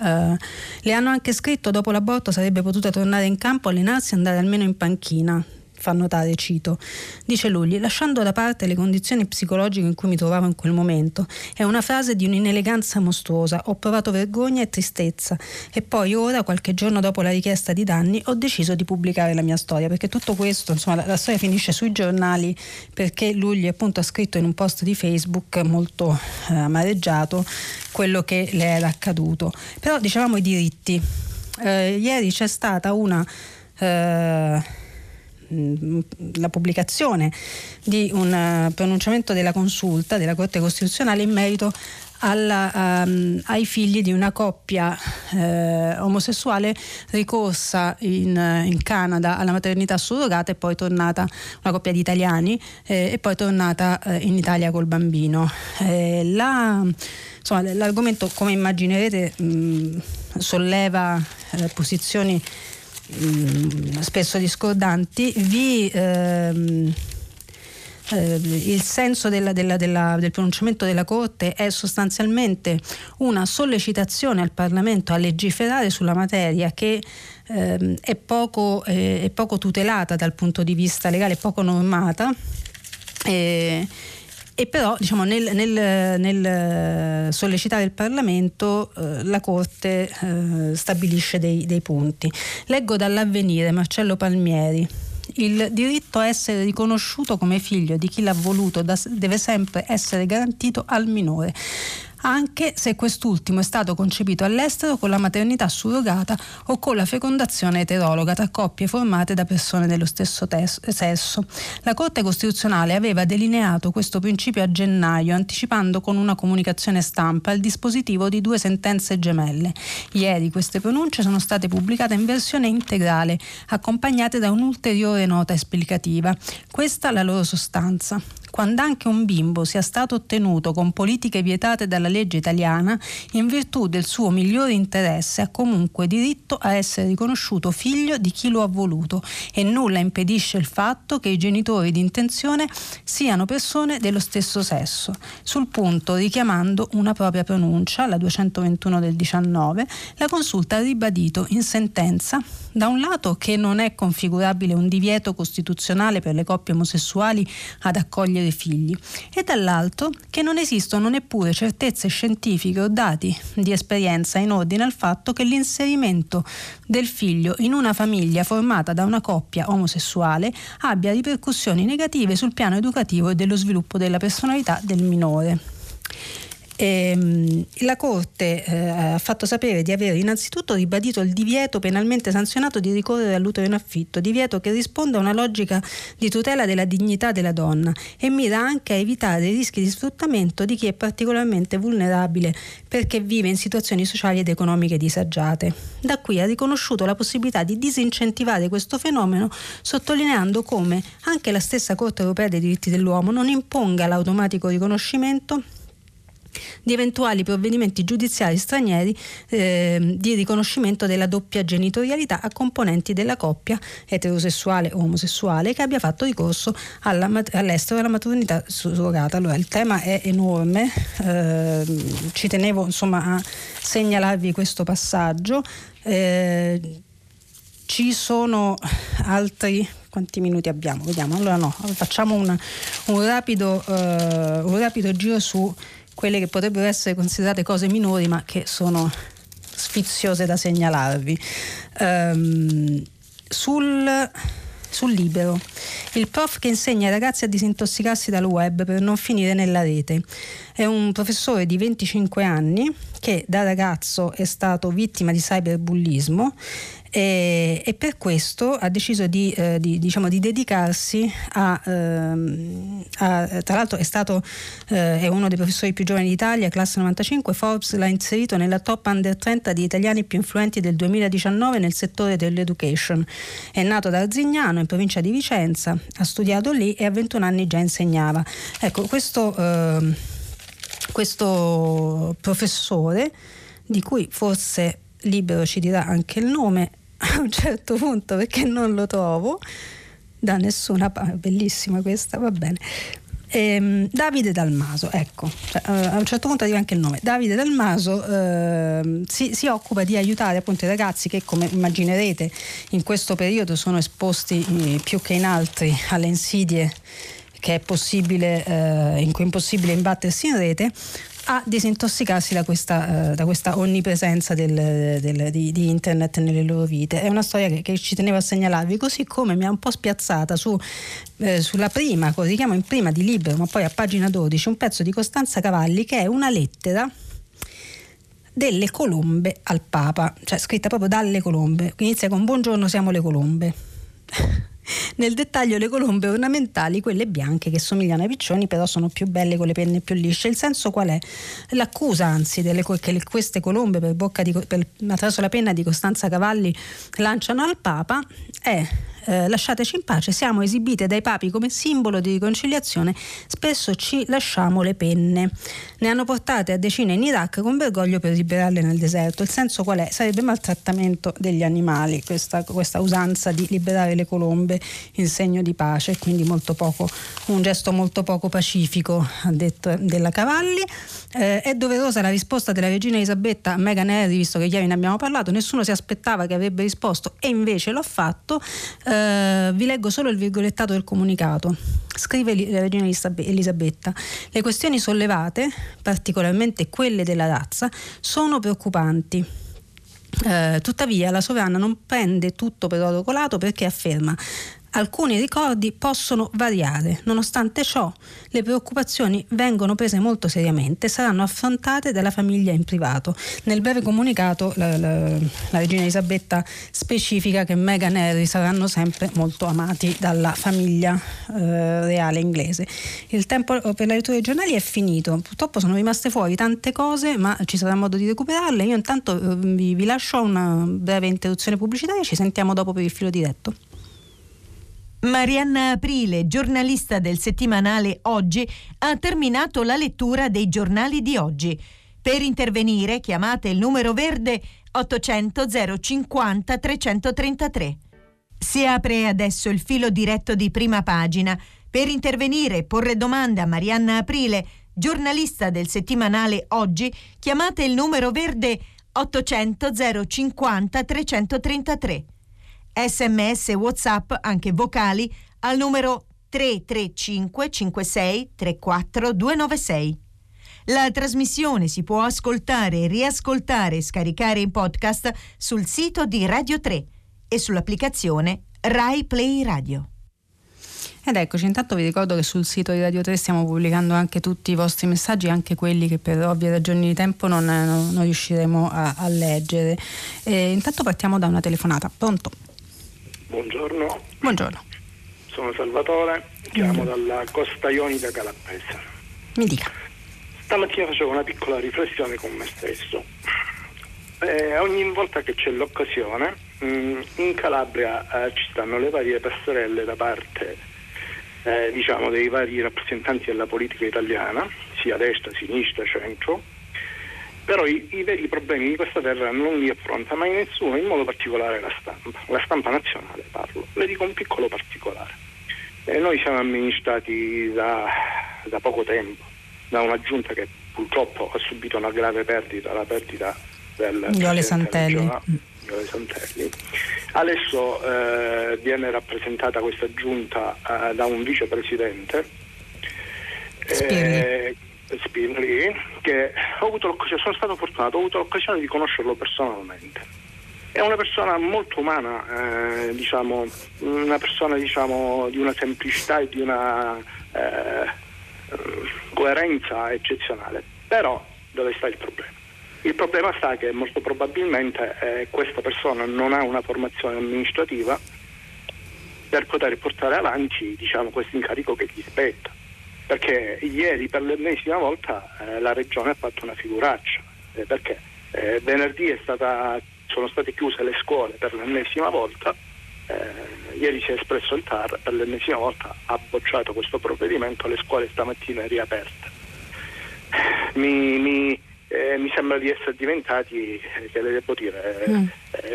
B: Uh, le hanno anche scritto dopo l'aborto sarebbe potuta tornare in campo, allenarsi e andare almeno in panchina fa notare Cito. Dice Lugli, lasciando da parte le condizioni psicologiche in cui mi trovavo in quel momento, è una frase di un'ineleganza mostruosa, ho provato vergogna e tristezza e poi ora, qualche giorno dopo la richiesta di danni, ho deciso di pubblicare la mia storia, perché tutto questo, insomma, la, la storia finisce sui giornali perché Lugli appunto ha scritto in un post di Facebook molto eh, amareggiato quello che le era accaduto. Però dicevamo i diritti. Eh, ieri c'è stata una... Eh, la pubblicazione di un eh, pronunciamento della consulta della Corte Costituzionale in merito alla, um, ai figli di una coppia eh, omosessuale ricorsa in, in, Canada alla maternità surrogata e poi tornata, una coppia di italiani, eh, e poi tornata eh, in Italia col bambino. Eh, la, insomma, l'argomento, come immaginerete, mh, solleva eh, posizioni Mm, spesso discordanti, vi, ehm, eh, il senso della, della, della, del pronunciamento della Corte è sostanzialmente una sollecitazione al Parlamento a legiferare sulla materia che ehm, è, poco, eh, è, poco, tutelata dal punto di vista legale, poco normata. Eh, e però diciamo, nel, nel, nel, sollecitare il Parlamento eh, la Corte eh, stabilisce dei, dei punti. Leggo dall'avvenire Marcello Palmieri. Il diritto a essere riconosciuto come figlio di chi l'ha voluto deve sempre essere garantito al minore anche se quest'ultimo è stato concepito all'estero con la maternità surrogata o con la fecondazione eterologa tra coppie formate da persone dello stesso tes- sesso. La Corte Costituzionale aveva delineato questo principio a gennaio, anticipando con una comunicazione stampa il dispositivo di due sentenze gemelle. Ieri queste pronunce sono state pubblicate in versione integrale, accompagnate da un'ulteriore nota esplicativa. Questa la loro sostanza quando anche un bimbo sia stato ottenuto con politiche vietate dalla legge italiana, in virtù del suo migliore interesse ha comunque diritto a essere riconosciuto figlio di chi lo ha voluto e nulla impedisce il fatto che i genitori di intenzione siano persone dello stesso sesso. Sul punto, richiamando una propria pronuncia, la 221 del 19, la Consulta ha ribadito in sentenza da un lato che non è configurabile un divieto costituzionale per le coppie omosessuali ad accogliere figli e dall'altro che non esistono neppure certezze scientifiche o dati di esperienza in ordine al fatto che l'inserimento del figlio in una famiglia formata da una coppia omosessuale abbia ripercussioni negative sul piano educativo e dello sviluppo della personalità del minore. Ehm, la Corte eh, ha fatto sapere di aver innanzitutto ribadito il divieto penalmente sanzionato di ricorrere all'utero in affitto, divieto che risponde a una logica di tutela della dignità della donna e mira anche a evitare i rischi di sfruttamento di chi è particolarmente vulnerabile perché vive in situazioni sociali ed economiche disagiate. Da qui ha riconosciuto la possibilità di disincentivare questo fenomeno sottolineando come anche la stessa Corte europea dei diritti dell'uomo non imponga l'automatico riconoscimento di eventuali provvedimenti giudiziari stranieri eh, di riconoscimento della doppia genitorialità a componenti della coppia eterosessuale o omosessuale che abbia fatto ricorso alla, all'estero alla maternità surrogata. Allora il tema è enorme, eh, ci tenevo insomma a segnalarvi questo passaggio. Eh, ci sono altri quanti minuti abbiamo? Vediamo. Allora no, facciamo una, un, rapido, uh, un rapido giro su quelle che potrebbero essere considerate cose minori ma che sono sfiziose da segnalarvi. Um, sul, sul libero, il prof che insegna ai ragazzi a disintossicarsi dal web per non finire nella rete. È un professore di 25 anni che da ragazzo è stato vittima di cyberbullismo e, e per questo ha deciso di, eh, di, diciamo, di dedicarsi a, ehm, a, tra l'altro è stato eh, è uno dei professori più giovani d'Italia, classe 95, Forbes l'ha inserito nella top under 30 di italiani più influenti del 2019 nel settore dell'education. È nato da Arzignano in provincia di Vicenza, ha studiato lì e a 21 anni già insegnava. Ecco, questo, eh, questo professore di cui forse Libero ci dirà anche il nome, a un certo punto perché non lo trovo da nessuna parte, bellissima questa, va bene. Ehm, Davide Dalmaso, ecco, cioè, eh, a un certo punto arriva anche il nome. Davide Dalmaso eh, si, si, occupa di aiutare appunto i ragazzi che, come immaginerete, in questo periodo sono esposti eh, più che in altri alle insidie che è possibile, eh, in cui è impossibile imbattersi in rete, a disintossicarsi da questa, uh, da questa onnipresenza del, del, di, di, internet nelle loro vite. È una storia che, che, ci tenevo a segnalarvi, così come mi ha un po' spiazzata su, eh, sulla prima, cosa si chiama in prima di Libero, ma poi a pagina 12, un pezzo di Costanza Cavalli che è una lettera delle colombe al Papa, cioè scritta proprio dalle colombe. Inizia con Buongiorno, siamo le colombe. Nel dettaglio le colombe ornamentali, quelle bianche che somigliano ai piccioni, però sono più belle con le penne più lisce. Il senso qual è? L'accusa anzi delle, che le, queste colombe per bocca di, per, attraverso la penna di Costanza Cavalli lanciano al Papa è eh, lasciateci in pace, siamo esibite dai papi come simbolo di riconciliazione, spesso ci lasciamo le penne. Ne hanno portate a decine in Iraq con Bergoglio per liberarle nel deserto. Il senso qual è? Sarebbe maltrattamento degli animali, questa, questa usanza di liberare le colombe in segno di pace, quindi molto poco, un gesto molto poco pacifico, ha detto della Cavalli. Eh, è doverosa la risposta della regina Elisabetta a Meghan Harry, visto che ieri ne abbiamo parlato, nessuno si aspettava che avrebbe risposto e invece l'ho fatto. Eh, vi leggo solo il virgolettato del comunicato. Scrive la regina Elisabetta, le questioni sollevate, particolarmente quelle della razza, sono preoccupanti. Eh, tuttavia la sovrana non prende tutto per oro colato perché afferma alcuni ricordi possono variare. Nonostante ciò, le preoccupazioni vengono prese molto seriamente e saranno affrontate dalla famiglia in privato. Nel breve comunicato la, la, la regina Elisabetta specifica che Meghan e Harry saranno sempre molto amati dalla famiglia eh, reale inglese. Il tempo per la lettura dei giornali è finito. Purtroppo sono rimaste fuori tante cose, ma ci sarà modo di recuperarle. Io intanto eh, vi, vi lascio una breve interruzione pubblicitaria ci sentiamo dopo per il filo diretto.
A: Marianna Aprile, giornalista del settimanale Oggi, ha terminato la lettura dei giornali di oggi. Per intervenire chiamate il numero verde 800 050 333. Si apre adesso il filo diretto di prima pagina. Per intervenire e porre domande a Marianna Aprile, giornalista del settimanale Oggi, chiamate il numero verde 800 050 333 sms whatsapp anche vocali al numero 335 56 34 296. La trasmissione si può ascoltare, riascoltare e scaricare in podcast sul sito di Radio 3 e sull'applicazione Rai Play Radio.
B: Ed eccoci, intanto vi ricordo che sul sito di Radio 3 stiamo pubblicando anche tutti i vostri messaggi, anche quelli che per ovvie ragioni di tempo non, non, non riusciremo a, a leggere. E intanto partiamo da una telefonata. Pronto?
C: Buongiorno.
B: Buongiorno.
C: Sono Salvatore, chiamo Buongiorno. dalla Costa Ionica Calabrese.
B: Mi dica.
C: Stamattina facevo una piccola riflessione con me stesso. Eh, ogni volta che c'è l'occasione, mh, mm, in Calabria eh, ci stanno le varie passerelle da parte eh, diciamo, dei vari rappresentanti della politica italiana, sia destra, sinistra, centro, però i, i, veri problemi di questa terra non li affronta mai nessuno, in modo particolare la stampa, la stampa nazionale parlo, le dico un piccolo particolare. Eh, noi siamo amministrati da, da, poco tempo, da una giunta che purtroppo ha subito una grave perdita, la perdita del
B: Iole Santelli.
C: Santelli. Adesso eh, viene rappresentata questa giunta eh, da un vicepresidente.
B: Eh,
C: Spinelli che ho avuto sono stato fortunato, ho avuto l'occasione di conoscerlo personalmente. È una persona molto umana, eh, diciamo, una persona diciamo, di una semplicità e di una eh, coerenza eccezionale. Però dove sta il problema? Il problema sta che molto probabilmente eh, questa persona non ha una formazione amministrativa per poter portare avanti diciamo, questo incarico che gli spetta perché ieri per l'ennesima volta eh, la Regione ha fatto una figuraccia, eh, perché eh, venerdì stata, sono state chiuse le scuole per l'ennesima volta, eh, ieri si è espresso il TAR, per l'ennesima volta ha bocciato questo provvedimento, le scuole stamattina riaperte. Mi, mi, eh, mi sembra di essere diventati, eh, che le devo dire, mm.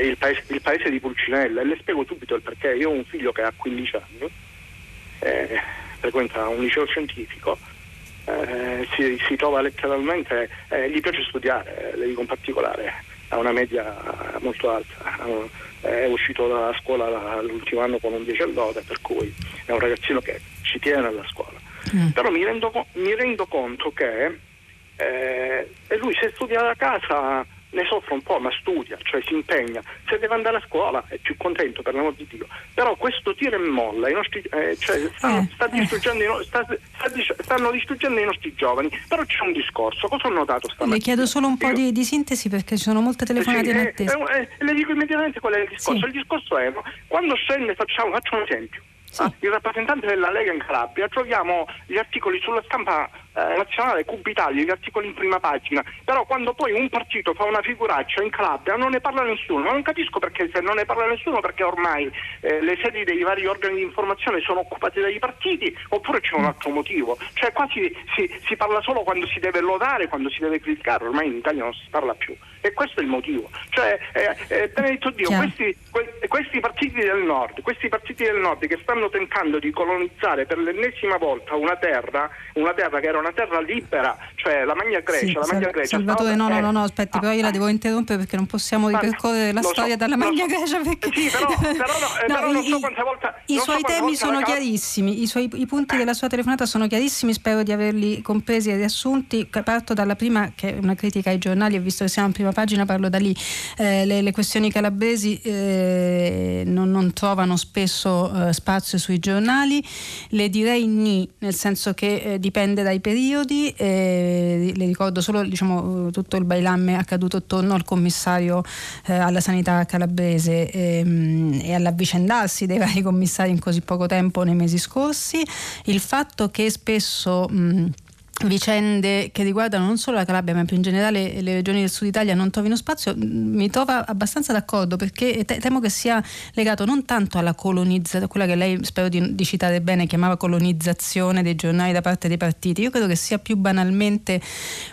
C: il, paese, il, paese, di Pulcinella e le spiego subito il perché. Io ho un figlio che ha 15 anni frequenta un liceo scientifico, eh, si, si, trova letteralmente, eh, gli piace studiare, le dico in particolare, ha una media molto alta, è uscito dalla scuola l'ultimo anno con un 10 all'ora, per cui è un ragazzino che ci tiene alla scuola. Mm. Però mi rendo, mi rendo, conto che eh, lui se studia da casa ne soffre un po', ma studia, cioè si impegna. Se deve andare a scuola è più contento, per l'amor di Dio. Però questo tira e molla, nostri, eh, cioè, stanno, eh, sta distruggendo eh. i, sta, sta, stanno distruggendo i nostri giovani. Però c'è un discorso, cosa ho notato stamattina?
B: Le chiedo solo un po' di, di, sintesi perché ci sono molte telefonate sì, in attesa.
C: Eh, eh, le dico immediatamente qual è il discorso. Sì. Il discorso è, quando scende, facciamo, faccio un esempio, sì. Ah, il rappresentante della Lega in Calabria, troviamo gli articoli sulla stampa eh, nazionale Cubitalia, gli articoli in prima pagina, però quando poi un partito fa una figuraccia in Calabria non ne parla nessuno, non capisco perché se non ne parla nessuno perché ormai eh, le sedi dei vari organi di informazione sono occupate dai partiti oppure c'è un altro motivo, cioè qua si, si, si parla solo quando si deve lodare, quando si deve criticare, ormai in Italia non si parla più. E questo è il motivo, cioè eh, eh, benedetto Dio, questi, que, questi partiti del nord, questi partiti del nord che stanno tentando di colonizzare per l'ennesima volta una terra, una terra che era una terra libera, cioè la Magna Grecia. Sì, la Magna Grecia
B: Salvatore, no, no, no, no, aspetti, ah, però io la devo interrompere perché non possiamo ripercorrere la storia so, dalla Magna so. Grecia perché...
C: Sì, però, però, no, eh, no, però non so volta...
B: I suoi temi sono chiarissimi, i, suoi, i punti della sua telefonata sono chiarissimi, spero di averli compresi e riassunti. Parto dalla prima, che è una critica ai giornali, e visto che siamo in prima pagina parlo da lì. Eh, le, le, questioni calabresi eh, non, non, trovano spesso eh, spazio sui giornali, le direi ni, nel senso che eh, dipende dai periodi, le ricordo solo diciamo, tutto il bailamme accaduto attorno al commissario eh, alla sanità calabrese ehm, e all'avvicendarsi dei vari commissari in così poco tempo nei mesi scorsi, il fatto che spesso... Mh, vicende che riguardano non solo la Calabria ma più in generale le regioni del sud Italia non trovino spazio mi trova abbastanza d'accordo perché temo che sia legato non tanto alla colonizzazione quella che lei spero di, di, citare bene chiamava colonizzazione dei giornali da parte dei partiti. Io credo che sia più banalmente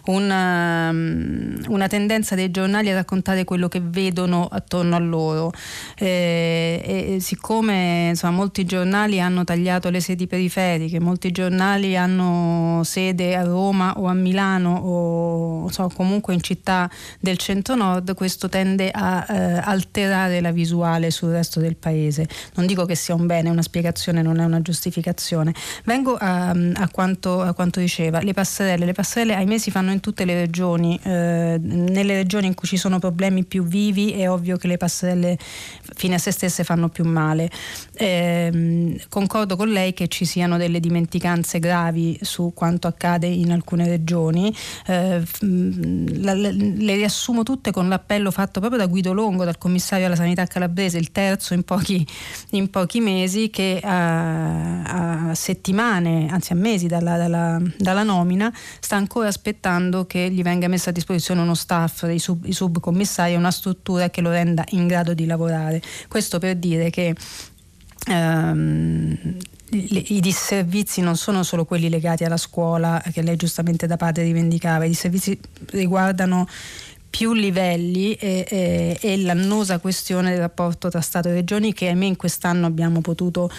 B: una, una tendenza dei giornali a raccontare quello che vedono attorno a loro. Eh, e siccome insomma, molti giornali hanno tagliato le sedi periferiche molti giornali hanno sede a Roma o a Milano o so, comunque in città del centro-nord, questo tende a eh, alterare la visuale sul resto del paese. Non dico che sia un bene, una spiegazione, non è una giustificazione. Vengo a, a, quanto, a quanto, diceva, le passerelle. Le passerelle ahimè si fanno in tutte le regioni, eh, nelle regioni in cui ci sono problemi più vivi è ovvio che le passerelle fine a se stesse fanno più male. Eh, concordo con lei che ci siano delle dimenticanze gravi su quanto accade in alcune regioni. Eh, la, le, le riassumo tutte con l'appello fatto proprio da Guido Longo, dal commissario alla sanità calabrese, il terzo in pochi, in pochi mesi, che a, a, settimane, anzi a mesi dalla, dalla, dalla, nomina, sta ancora aspettando che gli venga messa a disposizione uno staff, i, sub, i subcommissari, una struttura che lo renda in grado di lavorare. Questo per dire che Um, i disservizi non sono solo quelli legati alla scuola che lei giustamente da padre rivendicava, i disservizi riguardano più livelli e, e, e, l'annosa questione del rapporto tra Stato e Regioni che ahimè in quest'anno abbiamo potuto,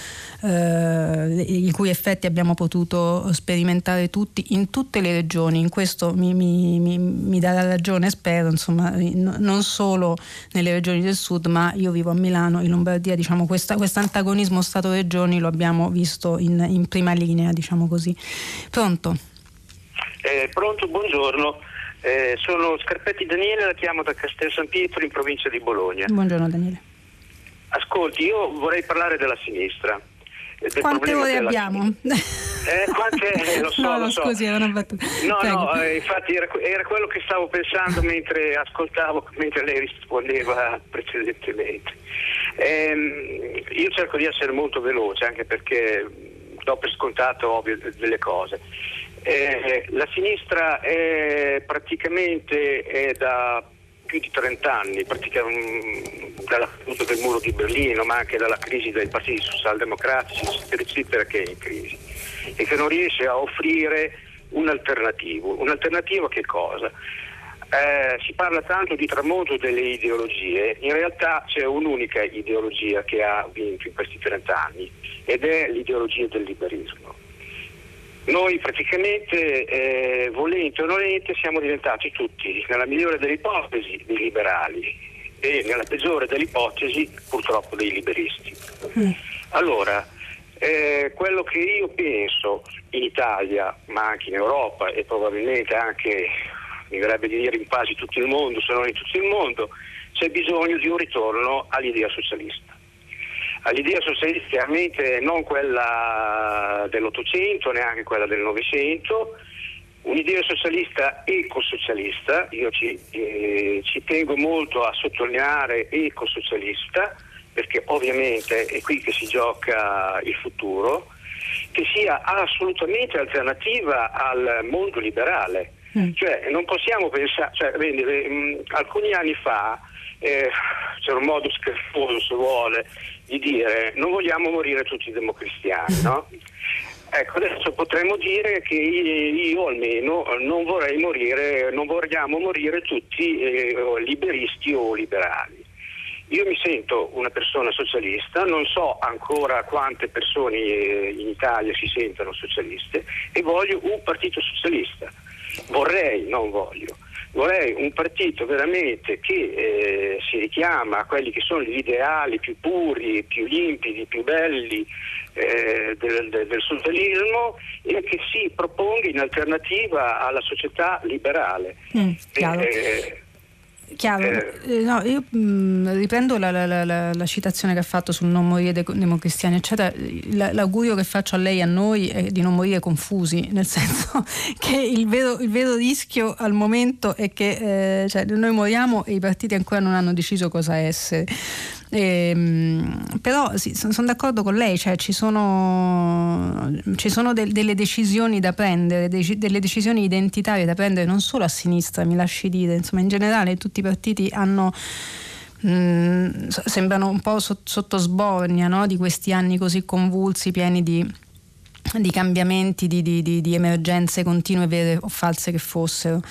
B: eh, i cui effetti abbiamo potuto sperimentare tutti in tutte le regioni. In questo mi, mi, mi, mi darà ragione, spero, insomma, non solo nelle regioni del sud, ma io vivo a Milano, in Lombardia, diciamo, questo antagonismo Stato-Regioni lo abbiamo visto in, in prima linea, diciamo così. Pronto?
D: Eh, pronto, buongiorno. Eh, sono Scarpetti Daniele, la chiamo da Castel San Pietro in provincia di Bologna.
B: Buongiorno Daniele.
D: Ascolti, io vorrei parlare della sinistra.
B: Eh, quante ore abbiamo?
D: Eh, quante, eh, lo so, no, lo so.
B: Scusi, era una battuta.
D: No, Prego. no, eh, infatti era, era, quello che stavo pensando mentre ascoltavo, mentre lei rispondeva precedentemente. Eh, io cerco di essere molto veloce anche perché do per scontato ovvio delle cose. Eh, la sinistra è praticamente è da più di 30 anni, dalla caduta del muro di Berlino, ma anche dalla crisi dei partiti socialdemocratici, eccetera, eccetera, che è in crisi e che non riesce a offrire un'alternativa. Un'alternativa che cosa? Eh, si parla tanto di tramonto delle ideologie, in realtà c'è un'unica ideologia che ha vinto in questi 30 anni ed è l'ideologia del liberismo. Noi praticamente, eh, volente o nolente, siamo diventati tutti, nella migliore delle ipotesi, dei liberali e nella peggiore delle ipotesi, purtroppo, dei liberisti. Mm. Allora, eh, quello che io penso in Italia, ma anche in Europa e probabilmente anche, mi verrebbe di dire, in quasi tutto il mondo, se non in tutto il mondo, c'è bisogno di un ritorno all'idea socialista all'idea socialista chiaramente non quella dell'Ottocento, neanche quella del Novecento, un'idea socialista ecosocialista, io ci, eh, ci tengo molto a sottolineare ecosocialista, perché ovviamente è qui che si gioca il futuro, che sia assolutamente alternativa al mondo liberale. Mm. Cioè, non possiamo pensare, cioè, mm, alcuni anni fa eh, c'era un modo scherzoso, se vuole, di dire non vogliamo morire tutti i democristiani, no? Ecco, adesso potremmo dire che io almeno non vorrei morire, non vogliamo morire tutti eh, liberisti o liberali. Io mi sento una persona socialista, non so ancora quante persone eh, in Italia si sentono socialiste e voglio un partito socialista. Vorrei, non voglio. Vorrei un partito veramente che eh, si richiama a quelli che sono gli ideali più puri, più limpidi, più belli eh, del, del, del, socialismo e che si proponga in alternativa alla società liberale. Mm,
B: Chiaro, eh. eh, no, io mh, mm, riprendo la, la, la, la, citazione che ha fatto sul non morire dei democristiani, eccetera. L'augurio che faccio a lei e a noi è di non morire confusi, nel senso che il vero, il vero rischio al momento è che eh, cioè, noi moriamo e i partiti ancora non hanno deciso cosa essere. Eh, però sì, sono d'accordo con lei, cioè ci sono, ci sono del, delle decisioni da prendere, delle decisioni identitarie da prendere non solo a sinistra, mi lasci dire, insomma in generale tutti i partiti hanno... Mm, sembrano un po' sotto sbornia no? di questi anni così convulsi, pieni di di cambiamenti, di, di, di, di, emergenze continue, vere o false che fossero.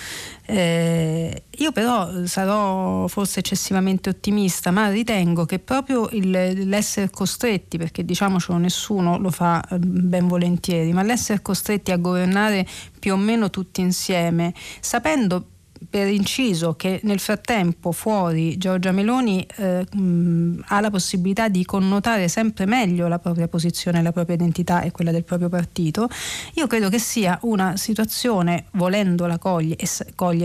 B: Eh, io però sarò forse eccessivamente ottimista, ma ritengo che proprio il, l'essere costretti, perché diciamocelo nessuno lo fa eh, ben volentieri, ma l'essere costretti a governare più o meno tutti insieme, sapendo per inciso che nel frattempo fuori Giorgia Meloni eh, mh, ha la possibilità di connotare sempre meglio la propria posizione, la propria identità e quella del proprio partito, io credo che sia una situazione, volendola cogliere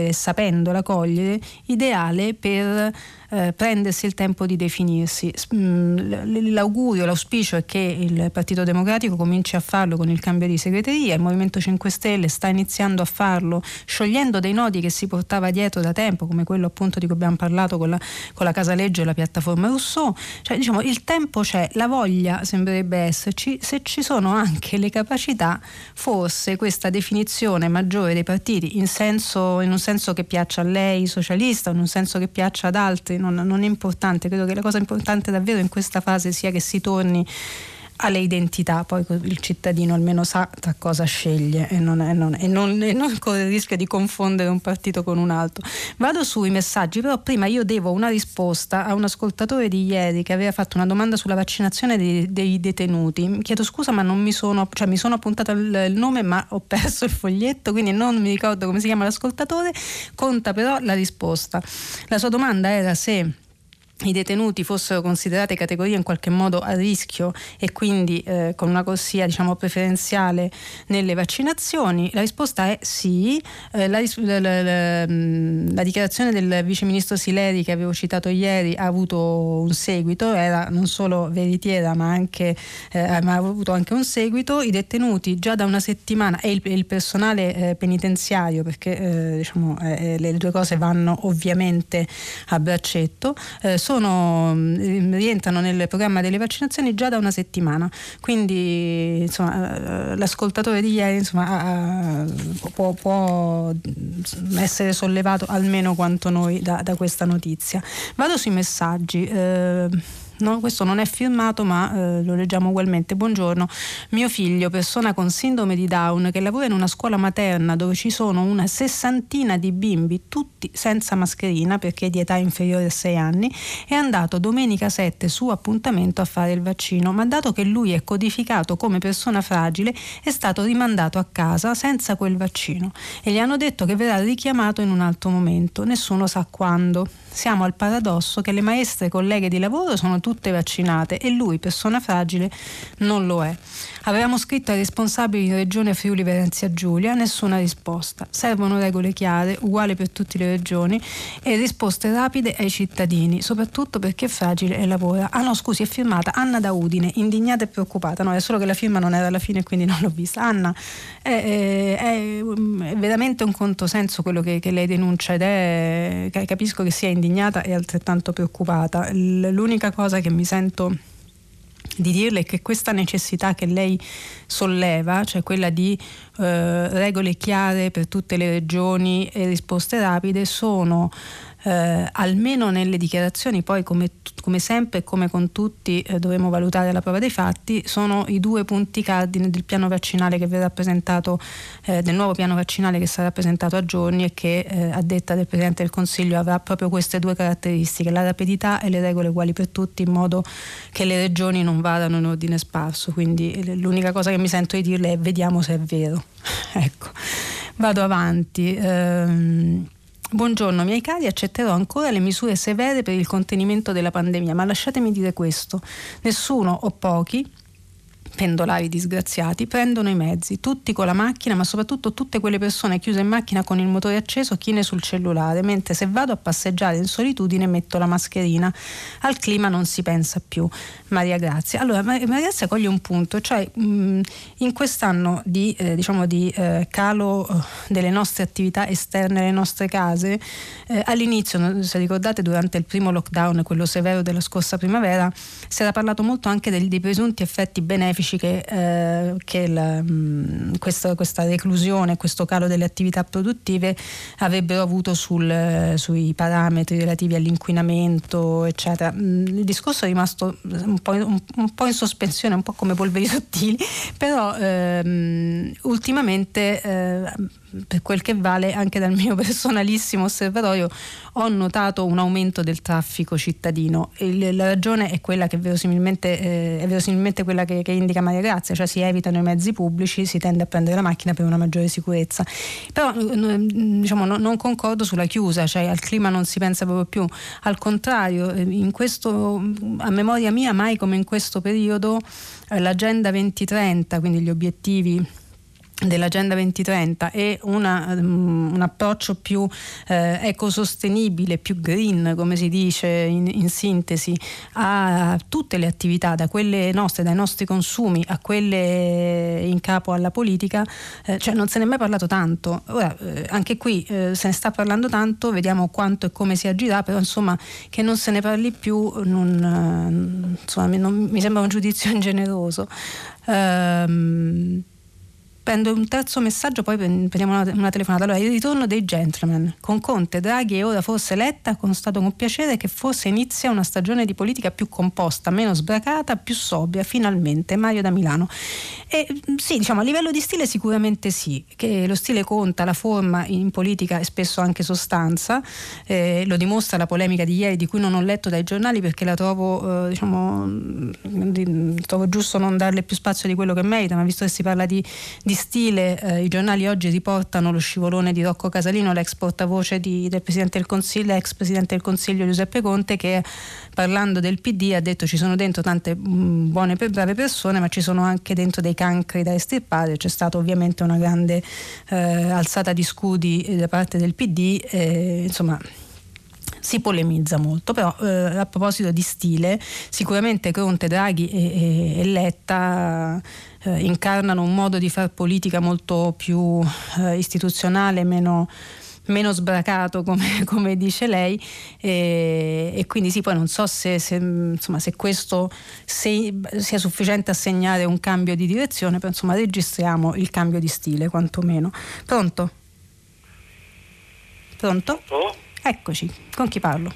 B: e, sapendola cogliere, ideale per eh, prendersi il tempo di definirsi. Mm, l'augurio, l'auspicio è che il Partito Democratico cominci a farlo con il cambio di segreteria, il Movimento 5 Stelle sta iniziando a farlo sciogliendo dei nodi che si portava dietro da tempo, come quello appunto di cui abbiamo parlato con la, con la Casaleggio e la piattaforma Rousseau. Cioè, diciamo, il tempo c'è, la voglia sembrerebbe esserci, se ci sono anche le capacità, forse questa definizione maggiore dei partiti in, senso, in un senso che piaccia a lei socialista, in un senso che piaccia ad altri non, non è importante, credo che la cosa importante davvero in questa fase sia che si torni alle identità, poi il cittadino almeno sa tra cosa sceglie e non, è, non, e non, e non rischio di confondere un partito con un altro. Vado sui messaggi, però prima io devo una risposta a un ascoltatore di ieri che aveva fatto una domanda sulla vaccinazione dei, dei detenuti. Chiedo scusa ma non mi sono, cioè mi sono appuntato il, il nome ma ho perso il foglietto, quindi non mi ricordo come si chiama l'ascoltatore, conta però la risposta. La sua domanda era se i detenuti fossero considerate categorie in qualche modo a rischio e quindi eh, con una corsia diciamo, preferenziale nelle vaccinazioni? La risposta è sì. Eh, la, la, la, la, dichiarazione del vice ministro Sileri che avevo citato ieri ha avuto un seguito, era non solo veritiera ma, anche, eh, ma ha avuto anche un seguito. I detenuti già da una settimana e il, il personale eh, penitenziario, perché eh, diciamo, eh, le due cose vanno ovviamente a braccetto, sono sono, mm, rientrano nel programma delle vaccinazioni già da una settimana, quindi insomma, eh, l'ascoltatore di ieri insomma, può, può, essere sollevato almeno quanto noi da, da questa notizia. Vado sui messaggi. Eh, No, questo non è firmato, ma eh, lo leggiamo ugualmente. Buongiorno, mio figlio, persona con sindrome di Down, che lavora in una scuola materna dove ci sono una sessantina di bimbi, tutti senza mascherina perché è di età inferiore a 6 anni, è andato domenica 7 su appuntamento a fare il vaccino, ma dato che lui è codificato come persona fragile, è stato rimandato a casa senza quel vaccino e gli hanno detto che verrà richiamato in un altro momento, nessuno sa quando. Siamo al paradosso che le maestre colleghe di lavoro sono tutte vaccinate e lui, persona fragile, non lo è. Avevamo scritto ai responsabili di Regione Friuli Venezia Giulia, nessuna risposta. Servono regole chiare, uguali per tutte le regioni e risposte rapide ai cittadini, soprattutto perché è fragile e lavora. Ah no, scusi, è firmata Anna da Udine, indignata e preoccupata. No, è solo che la firma non era alla fine quindi non l'ho vista. Anna, è, è, è veramente un controsenso quello che, che lei denuncia ed è, capisco che sia indignata e altrettanto preoccupata. L'unica cosa che mi sento di dirle che questa necessità che lei solleva, cioè quella di eh, regole chiare per tutte le regioni e risposte rapide, sono eh, almeno nelle dichiarazioni, poi come, come sempre e come con tutti eh, dovremo valutare la prova dei fatti, sono i due punti cardine del piano vaccinale che verrà presentato, eh, del nuovo piano vaccinale che sarà presentato a giorni e che eh, a detta del Presidente del Consiglio avrà proprio queste due caratteristiche, la rapidità e le regole uguali per tutti, in modo che le regioni non vadano in ordine sparso. Quindi eh, l'unica cosa che mi sento di dirle è vediamo se è vero. ecco, vado avanti. Ehm, Buongiorno miei cari, accetterò ancora le misure severe per il contenimento della pandemia, ma lasciatemi dire questo, nessuno o pochi pendolari disgraziati prendono i mezzi, tutti con la macchina, ma soprattutto tutte quelle persone chiuse in macchina con il motore acceso, chine sul cellulare, mentre se vado a passeggiare in solitudine metto la mascherina. Al clima non si pensa più. Maria Grazia. Allora, Maria Grazia coglie un punto, cioè mh, in quest'anno di, eh, diciamo di eh, calo eh, delle nostre attività esterne alle nostre case, eh, all'inizio, se ricordate, durante il primo lockdown, quello severo della scorsa primavera, si era parlato molto anche dei, dei presunti effetti benefici benefici che, eh, che la, mh, mm, questa, questa, reclusione, questo calo delle attività produttive avrebbero avuto sul, sui parametri relativi all'inquinamento, eccetera. Mm, il discorso è rimasto un po', un, un po', in sospensione, un po' come polveri sottili, però ehm, ultimamente eh, per quel che vale anche dal mio personalissimo osservatorio ho notato un aumento del traffico cittadino e la ragione è quella che verosimilmente, eh, è verosimilmente quella che, che, indica Maria Grazia, cioè si evitano i mezzi pubblici, si tende a prendere la macchina per una maggiore sicurezza. Però diciamo, no, non concordo sulla chiusa, cioè al clima non si pensa proprio più, al contrario, eh, questo, a memoria mia mai come in questo periodo eh, l'agenda 2030, quindi gli obiettivi dell'Agenda 2030 e una, um, un approccio più eh, ecosostenibile, più green, come si dice in, in, sintesi, a tutte le attività, da quelle nostre, dai nostri consumi a quelle in capo alla politica, eh, cioè non se ne è mai parlato tanto. Ora, eh, anche qui eh, se ne sta parlando tanto, vediamo quanto e come si agirà, però insomma che non se ne parli più non, eh, insomma, non, mi sembra un giudizio ingeneroso. Um, prendo un terzo messaggio, poi prendiamo una, una, telefonata. Allora, il ritorno dei gentleman. Con Conte, Draghi e ora forse Letta, constato con piacere che forse inizia una stagione di politica più composta, meno sbracata, più sobria, finalmente. Mario da Milano. E sì, diciamo, a livello di stile sicuramente sì, che lo stile conta, la forma in politica e spesso anche sostanza. Eh, lo dimostra la polemica di ieri, di cui non ho letto dai giornali perché la trovo, eh, diciamo, trovo giusto non darle più spazio di quello che merita, ma visto che si parla di, di di stile, eh, i giornali oggi riportano lo scivolone di Rocco Casalino, l'ex portavoce di, del Presidente del Consiglio, ex Presidente del Consiglio Giuseppe Conte, che parlando del PD ha detto ci sono dentro tante mh, mm, buone e brave persone, ma ci sono anche dentro dei cancri da estirpare. C'è stata ovviamente una grande eh, alzata di scudi da parte del PD, eh, insomma si polemizza molto, però eh, a proposito di stile, sicuramente Conte, Draghi e, e, e Letta eh, incarnano un modo di fare politica molto più eh, istituzionale, meno, meno sbracato come, come, dice lei e, e, quindi sì poi non so se, se, insomma, se questo se, sia sufficiente a segnare un cambio di direzione però insomma registriamo il cambio di stile quantomeno pronto? pronto?
E: Oh?
B: eccoci con chi parlo?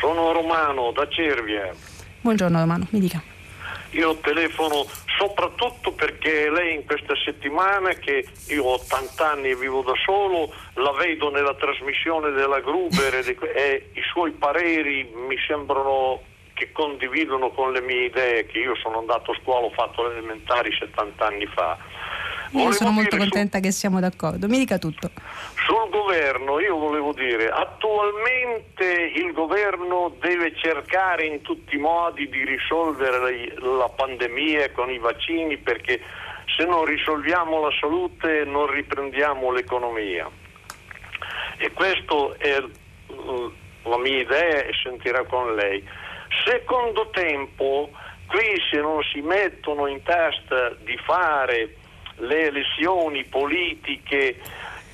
E: sono Romano da Cervia
B: buongiorno Romano mi dica
E: io telefono soprattutto perché lei in questa settimana che io ho 80 anni e vivo da solo, la vedo nella trasmissione della Gruber e, e i suoi pareri mi sembrano che condividono con le mie idee, che io sono andato a scuola, ho fatto le elementari 70 anni fa
B: io sono molto contenta su, che siamo d'accordo. Mi dica tutto.
E: Sul governo, io volevo dire, attualmente il governo deve cercare in tutti i modi di risolvere la pandemia con i vaccini perché se non risolviamo la salute non riprendiamo l'economia. E questa è uh, la mia idea e sentirà con lei. Secondo tempo, qui se non si mettono in testa di fare le elezioni politiche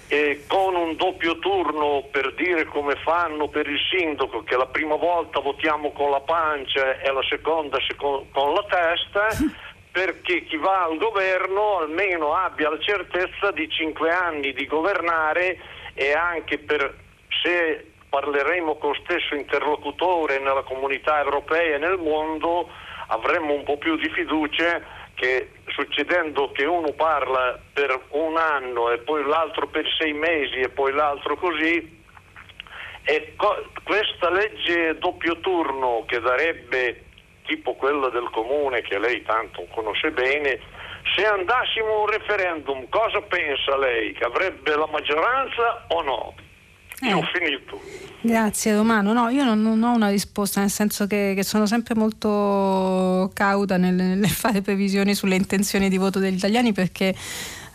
E: eh, con un doppio turno per dire come fanno per il sindaco, che la prima volta votiamo con la pancia e la seconda con la testa, perché chi va al governo almeno abbia la certezza di cinque anni di governare e anche per se parleremo con lo stesso interlocutore nella comunità europea e nel mondo avremmo un po' più di fiducia che succedendo che uno parla per un anno e poi l'altro per sei mesi e poi l'altro così, e co- questa legge doppio turno che darebbe tipo quella del comune che lei tanto conosce bene, se andassimo a un referendum cosa pensa lei? Che avrebbe la maggioranza o no? Eh. Io ho finito.
B: Grazie Romano. No, io non, non, ho una risposta, nel senso che, che sono sempre molto cauta nel, nel, fare previsioni sulle intenzioni di voto degli italiani perché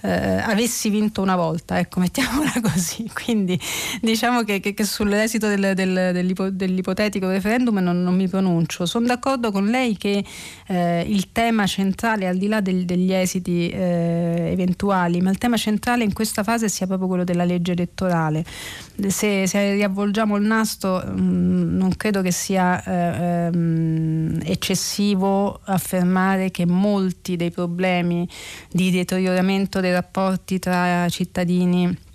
B: eh, avessi vinto una volta, ecco, mettiamola così. Quindi diciamo che, che, che sull'esito del, del, dell'ipo, dell'ipotetico referendum non, non, mi pronuncio. Sono d'accordo con lei che eh, il tema centrale, al di là del, degli esiti eh, eventuali, ma il tema centrale in questa fase sia proprio quello della legge elettorale. Se, se riavvolgiamo il nastro, mh, mm, non credo che sia eh, ehm, eccessivo affermare che molti dei problemi di deterioramento del dei rapporti tra cittadini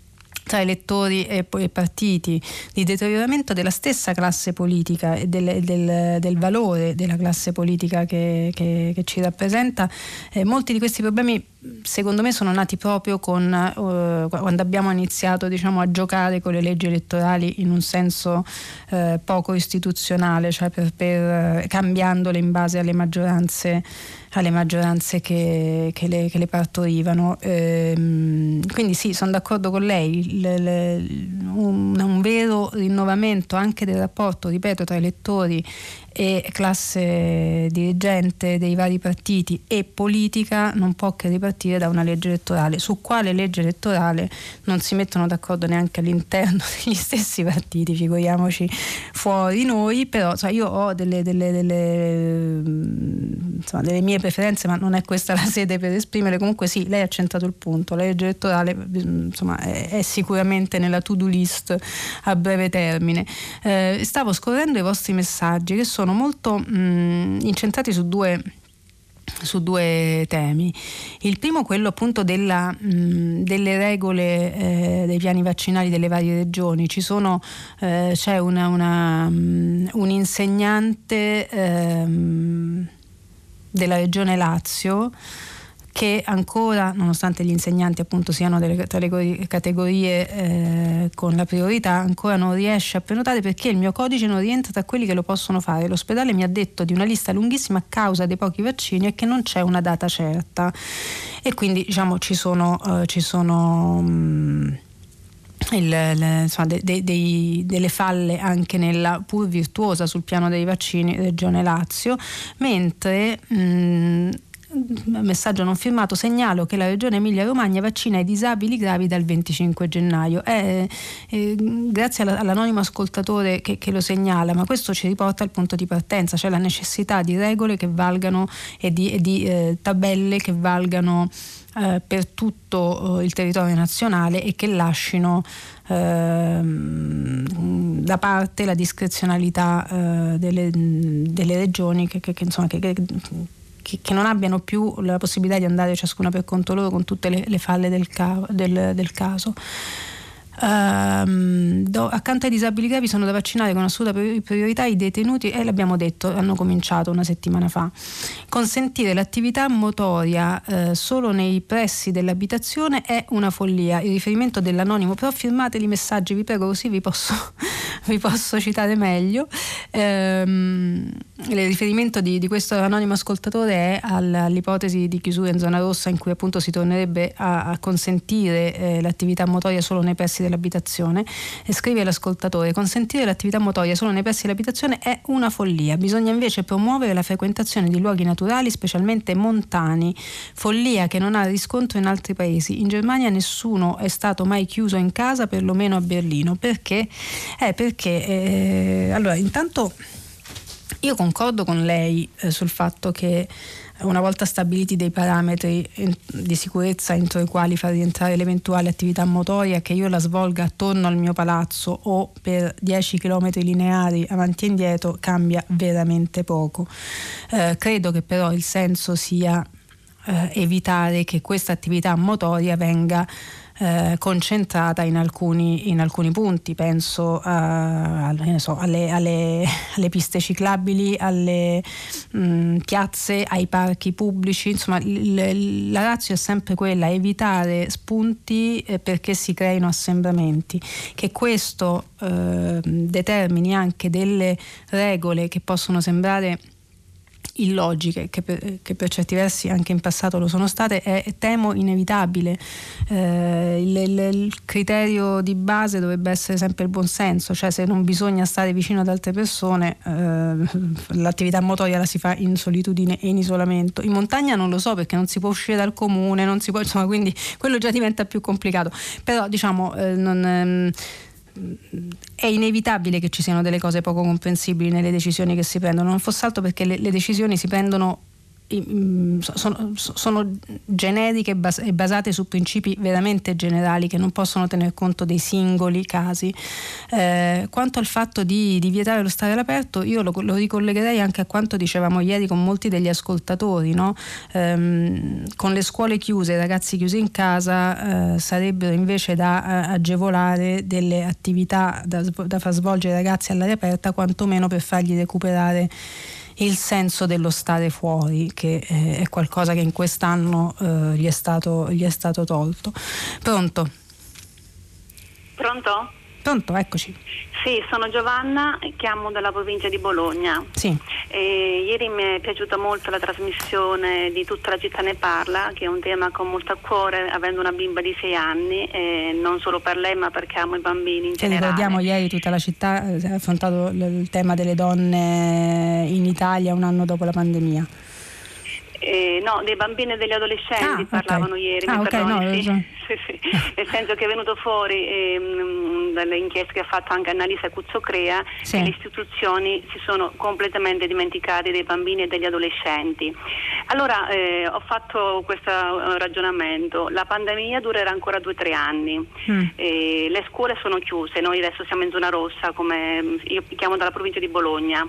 B: tra elettori e, e partiti, di deterioramento della stessa classe politica e del, del, del valore della classe politica che, che, che ci rappresenta, eh, molti di questi problemi secondo me sono nati proprio con, uh, quando abbiamo iniziato diciamo, a giocare con le leggi elettorali in un senso uh, poco istituzionale, cioè per, per, uh, cambiandole in base alle maggioranze alle maggioranze che, che, le, che le, partorivano. Ehm, quindi sì, sono d'accordo con lei, le, le, un, un, vero rinnovamento anche del rapporto, ripeto, tra elettori e classe dirigente dei vari partiti e politica non può che ripartire da una legge elettorale. Su quale legge elettorale non si mettono d'accordo neanche all'interno degli stessi partiti, figuriamoci fuori noi, però cioè, io ho delle, delle, delle, insomma, delle, mie preferenze, ma non è questa la sede per esprimere. Comunque sì, lei ha centrato il punto, la legge elettorale insomma, è, è sicuramente nella to-do list a breve termine. Eh, stavo scorrendo i vostri messaggi che sono sono molto mh, mm, incentrati su due su due temi. Il primo quello appunto della, mh, mm, delle regole eh, dei piani vaccinali delle varie regioni. Sono, eh, c'è una, una, um, un insegnante ehm, della regione Lazio che ancora, nonostante gli insegnanti appunto siano delle, categorie eh, con la priorità, ancora non riesce a prenotare perché il mio codice non rientra tra quelli che lo possono fare. L'ospedale mi ha detto di una lista lunghissima a causa dei pochi vaccini e che non c'è una data certa. E quindi diciamo ci sono, uh, ci sono um, il, le, insomma, de, de, de, delle falle anche nella pur virtuosa sul piano dei vaccini Regione Lazio, mentre mh, messaggio non firmato, segnalo che la Regione Emilia-Romagna vaccina i disabili gravi dal 25 gennaio. Eh, eh, grazie alla, all'anonimo ascoltatore che, che, lo segnala, ma questo ci riporta al punto di partenza, cioè la necessità di regole che valgano e di, e di eh, tabelle che valgano eh, per tutto eh, il territorio nazionale e che lasciano ehm, da parte la discrezionalità eh, delle, delle, regioni che, che, che, insomma, che che, che, non abbiano più la possibilità di andare ciascuna per conto loro con tutte le, le falle del, ca- del, del caso. Uh, do, accanto ai disabili gravi sono da vaccinare con assoluta priorità i detenuti e l'abbiamo detto, hanno cominciato una settimana fa. Consentire l'attività motoria uh, solo nei pressi dell'abitazione è una follia. Il riferimento dell'anonimo, però firmateli i messaggi, vi prego, così vi posso, vi posso citare meglio. Uh, il riferimento di, di, questo anonimo ascoltatore è all'ipotesi di chiusura in zona rossa in cui appunto si tornerebbe a, a consentire eh, l'attività motoria solo nei pressi dell'abitazione e scrive l'ascoltatore consentire l'attività motoria solo nei pressi dell'abitazione è una follia, bisogna invece promuovere la frequentazione di luoghi naturali specialmente montani, follia che non ha riscontro in altri paesi. In Germania nessuno è stato mai chiuso in casa, perlomeno a Berlino, perché? Eh, perché eh, allora intanto io concordo con lei eh, sul fatto che una volta stabiliti dei parametri di sicurezza entro i quali far rientrare l'eventuale attività motoria, che io la svolga attorno al mio palazzo o per 10 km lineari avanti e indietro, cambia veramente poco. Eh, credo che però il senso sia eh, evitare che questa attività motoria venga eh, concentrata in alcuni, in alcuni, punti, penso a, so, alle, alle, alle, piste ciclabili, alle mh, mm, piazze, ai parchi pubblici, insomma l, la razza è sempre quella, evitare spunti eh, perché si creino assembramenti, che questo eh, determini anche delle regole che possono sembrare illogiche, che per, che per, certi versi anche in passato lo sono state, è temo inevitabile. Eh, il, il, il, criterio di base dovrebbe essere sempre il buonsenso, cioè se non bisogna stare vicino ad altre persone, eh, l'attività motoria la si fa in solitudine e in isolamento. In montagna non lo so perché non si può uscire dal comune, non si può, insomma, quindi quello già diventa più complicato. Però diciamo, eh, non ehm, è inevitabile che ci siano delle cose poco comprensibili nelle decisioni che si prendono, non fosse altro perché le, le decisioni si prendono sono, sono, generiche e basate su principi veramente generali che non possono tener conto dei singoli casi. Eh, quanto al fatto di, di, vietare lo stare all'aperto, io lo, lo, ricollegherei anche a quanto dicevamo ieri con molti degli ascoltatori. No? Eh, con le scuole chiuse, i ragazzi chiusi in casa, eh, sarebbero invece da eh, agevolare delle attività da, da far svolgere ai ragazzi all'aria aperta, quantomeno per fargli recuperare il senso dello stare fuori, che eh, è qualcosa che in quest'anno eh, gli, è stato, gli è stato tolto. Pronto?
F: Pronto?
B: Pronto, eccoci.
F: Sì, sono Giovanna, chiamo dalla provincia di Bologna.
B: Sì.
F: E ieri mi è piaciuta molto la trasmissione di Tutta la città ne parla, che è un tema con molto a cuore, avendo una bimba di sei anni, e non solo per lei ma perché amo i bambini in
B: Se
F: generale.
B: ricordiamo ieri tutta la città eh, ha affrontato il tema delle donne in Italia un anno dopo la pandemia.
F: Eh, no, dei bambini e degli adolescenti
B: ah,
F: parlavano
B: okay.
F: ieri,
B: ah, okay, no,
F: sì. sì, sì. nel senso che è venuto fuori ehm, dalle inchieste che ha fatto anche Annalisa Cuzzocrea che le istituzioni si sono completamente dimenticate dei bambini e degli adolescenti. Allora eh, ho fatto questo eh, ragionamento, la pandemia durerà ancora due o tre anni, mm. eh, le scuole sono chiuse, noi adesso siamo in zona rossa, come io chiamo dalla provincia di Bologna.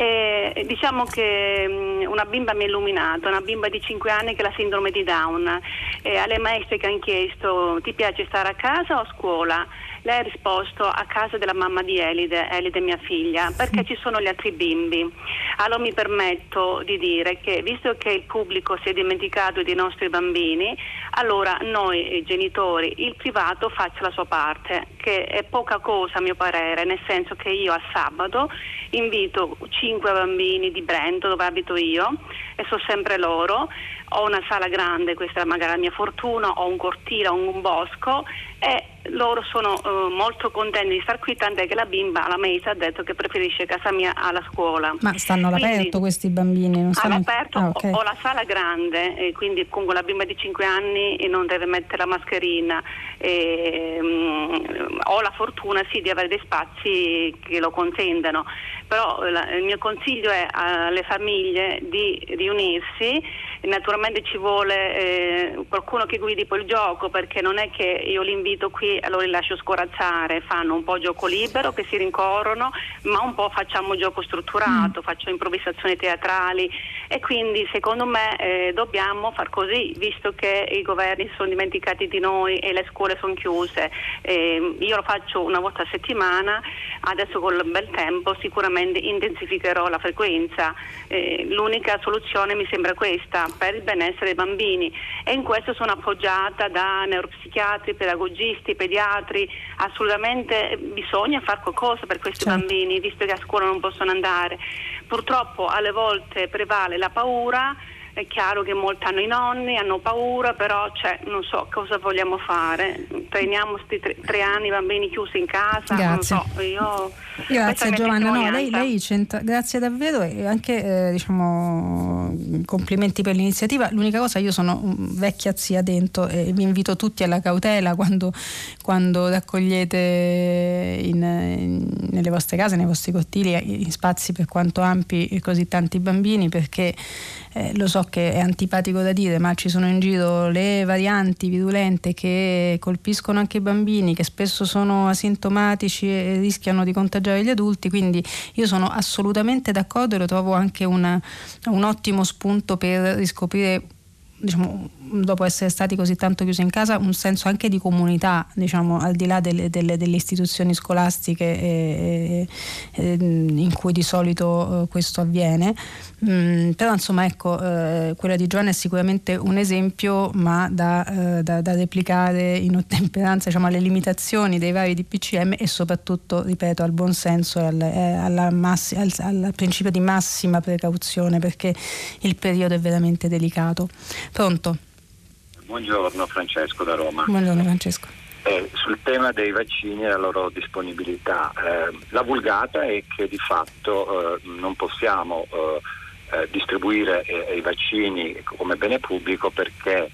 F: Eh, diciamo che mh, una bimba mi ha illuminato, una bimba di 5 anni che ha la sindrome di Down. Eh, alle maestre che hanno chiesto ti piace stare a casa o a scuola? Lei ha risposto a casa della mamma di Elide, Elide mia figlia, perché ci sono gli altri bimbi. Allora mi permetto di dire che visto che il pubblico si è dimenticato dei nostri bambini, allora noi genitori, il privato faccia la sua parte, che è poca cosa a mio parere, nel senso che io a sabato invito cinque bambini di Brento dove abito io e so sempre loro ho una sala grande, questa è magari la mia fortuna, ho un cortile, ho un bosco e loro sono uh, molto contenti di star qui, tant'è che la bimba, la mesa, ha detto che preferisce casa mia alla scuola.
B: Ma stanno all'aperto quindi, questi bambini? Non stanno...
F: All'aperto ah, okay. ho, ho, la sala grande, e quindi con la bimba di 5 anni e non deve mettere la mascherina. E, um, ho la fortuna sì di avere dei spazi che lo consentano, però la, il mio consiglio è alle famiglie di riunirsi naturalmente ci vuole eh, qualcuno che guidi poi il gioco perché non è che io li invito qui e allora li lascio scorazzare, fanno un po' gioco libero che si rincorrono, ma un po' facciamo gioco strutturato, mm. faccio improvvisazioni teatrali e quindi secondo me eh, dobbiamo far così, visto che i governi sono dimenticati di noi e le scuole sono chiuse. Eh, io lo faccio una volta a settimana, adesso con il bel tempo sicuramente intensificherò la frequenza. Eh, l'unica soluzione mi sembra questa, per il benessere dei bambini e in questo sono appoggiata da neuropsichiatri, pedagogisti, pediatri, assolutamente bisogna fare qualcosa per questi certo. bambini visto che a scuola non possono andare. Purtroppo alle volte prevale la paura è chiaro che molti hanno i nonni, hanno paura, però cioè, non so cosa vogliamo fare. Teniamo questi tre, tre, anni bambini chiusi in casa.
B: Grazie.
F: So, io,
B: grazie Giovanna, no, lei, lei grazie davvero e anche eh, diciamo, complimenti per l'iniziativa. L'unica cosa, io sono vecchia zia dentro e vi invito tutti alla cautela quando, quando raccogliete in, in, nelle vostre case, nei vostri cortili, in spazi per quanto ampi così tanti bambini perché eh, lo so che è antipatico da dire, ma ci sono in giro le varianti virulente che colpiscono anche i bambini, che spesso sono asintomatici e rischiano di contagiare gli adulti, quindi io sono assolutamente d'accordo e lo trovo anche una, un ottimo spunto per riscoprire diciamo, dopo essere stati così tanto chiusi in casa, un senso anche di comunità, diciamo, al di là delle, delle, delle istituzioni scolastiche e, e, in cui di solito eh, questo avviene. Mm, però insomma ecco, eh, quella di Giovanna è sicuramente un esempio, ma da, eh, da, da replicare in ottemperanza diciamo, alle limitazioni dei vari DPCM e soprattutto, ripeto, al buon senso e al, eh, massi, al, al principio di massima precauzione perché il periodo è veramente delicato. Pronto?
G: Buongiorno Francesco da Roma.
B: Buongiorno Francesco.
G: Eh, sul tema dei vaccini e la loro disponibilità, eh, la vulgata è che di fatto eh, non possiamo eh, eh, distribuire eh, i vaccini come bene pubblico perché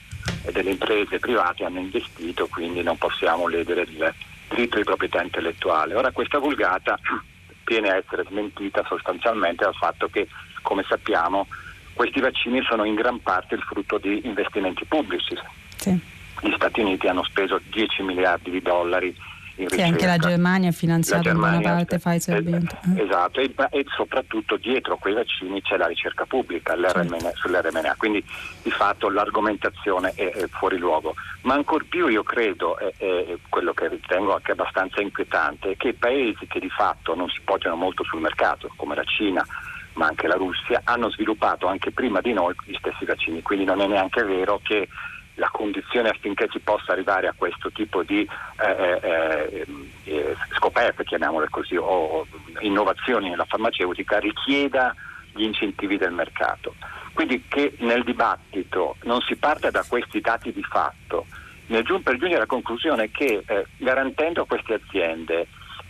G: delle imprese private hanno investito, quindi non possiamo ledere il diritto di proprietà intellettuale. Ora questa vulgata viene a essere smentita sostanzialmente dal fatto che, come sappiamo, questi vaccini sono in gran parte il frutto di investimenti pubblici. Sì. Gli Stati Uniti hanno speso 10 miliardi di dollari in ricerca.
B: Sì, anche la Germania ha finanziato in buona parte Pfizer
G: eh, Esatto, e, e, soprattutto dietro quei vaccini c'è la ricerca pubblica certo. sull'RMNA, quindi di fatto l'argomentazione è, è fuori luogo. Ma ancor più io credo, e, e quello che ritengo anche abbastanza inquietante, è che paesi che di fatto non si poggiano molto sul mercato, come la Cina, ma anche la Russia, hanno sviluppato anche prima di noi gli stessi vaccini, quindi non è neanche vero che la condizione affinché si possa arrivare a questo tipo di eh, eh, eh, eh scoperte, chiamiamole così, o innovazioni nella farmaceutica richieda gli incentivi del mercato. Quindi che nel dibattito non si parta da questi dati di fatto, per giungere alla conclusione che eh, garantendo a queste aziende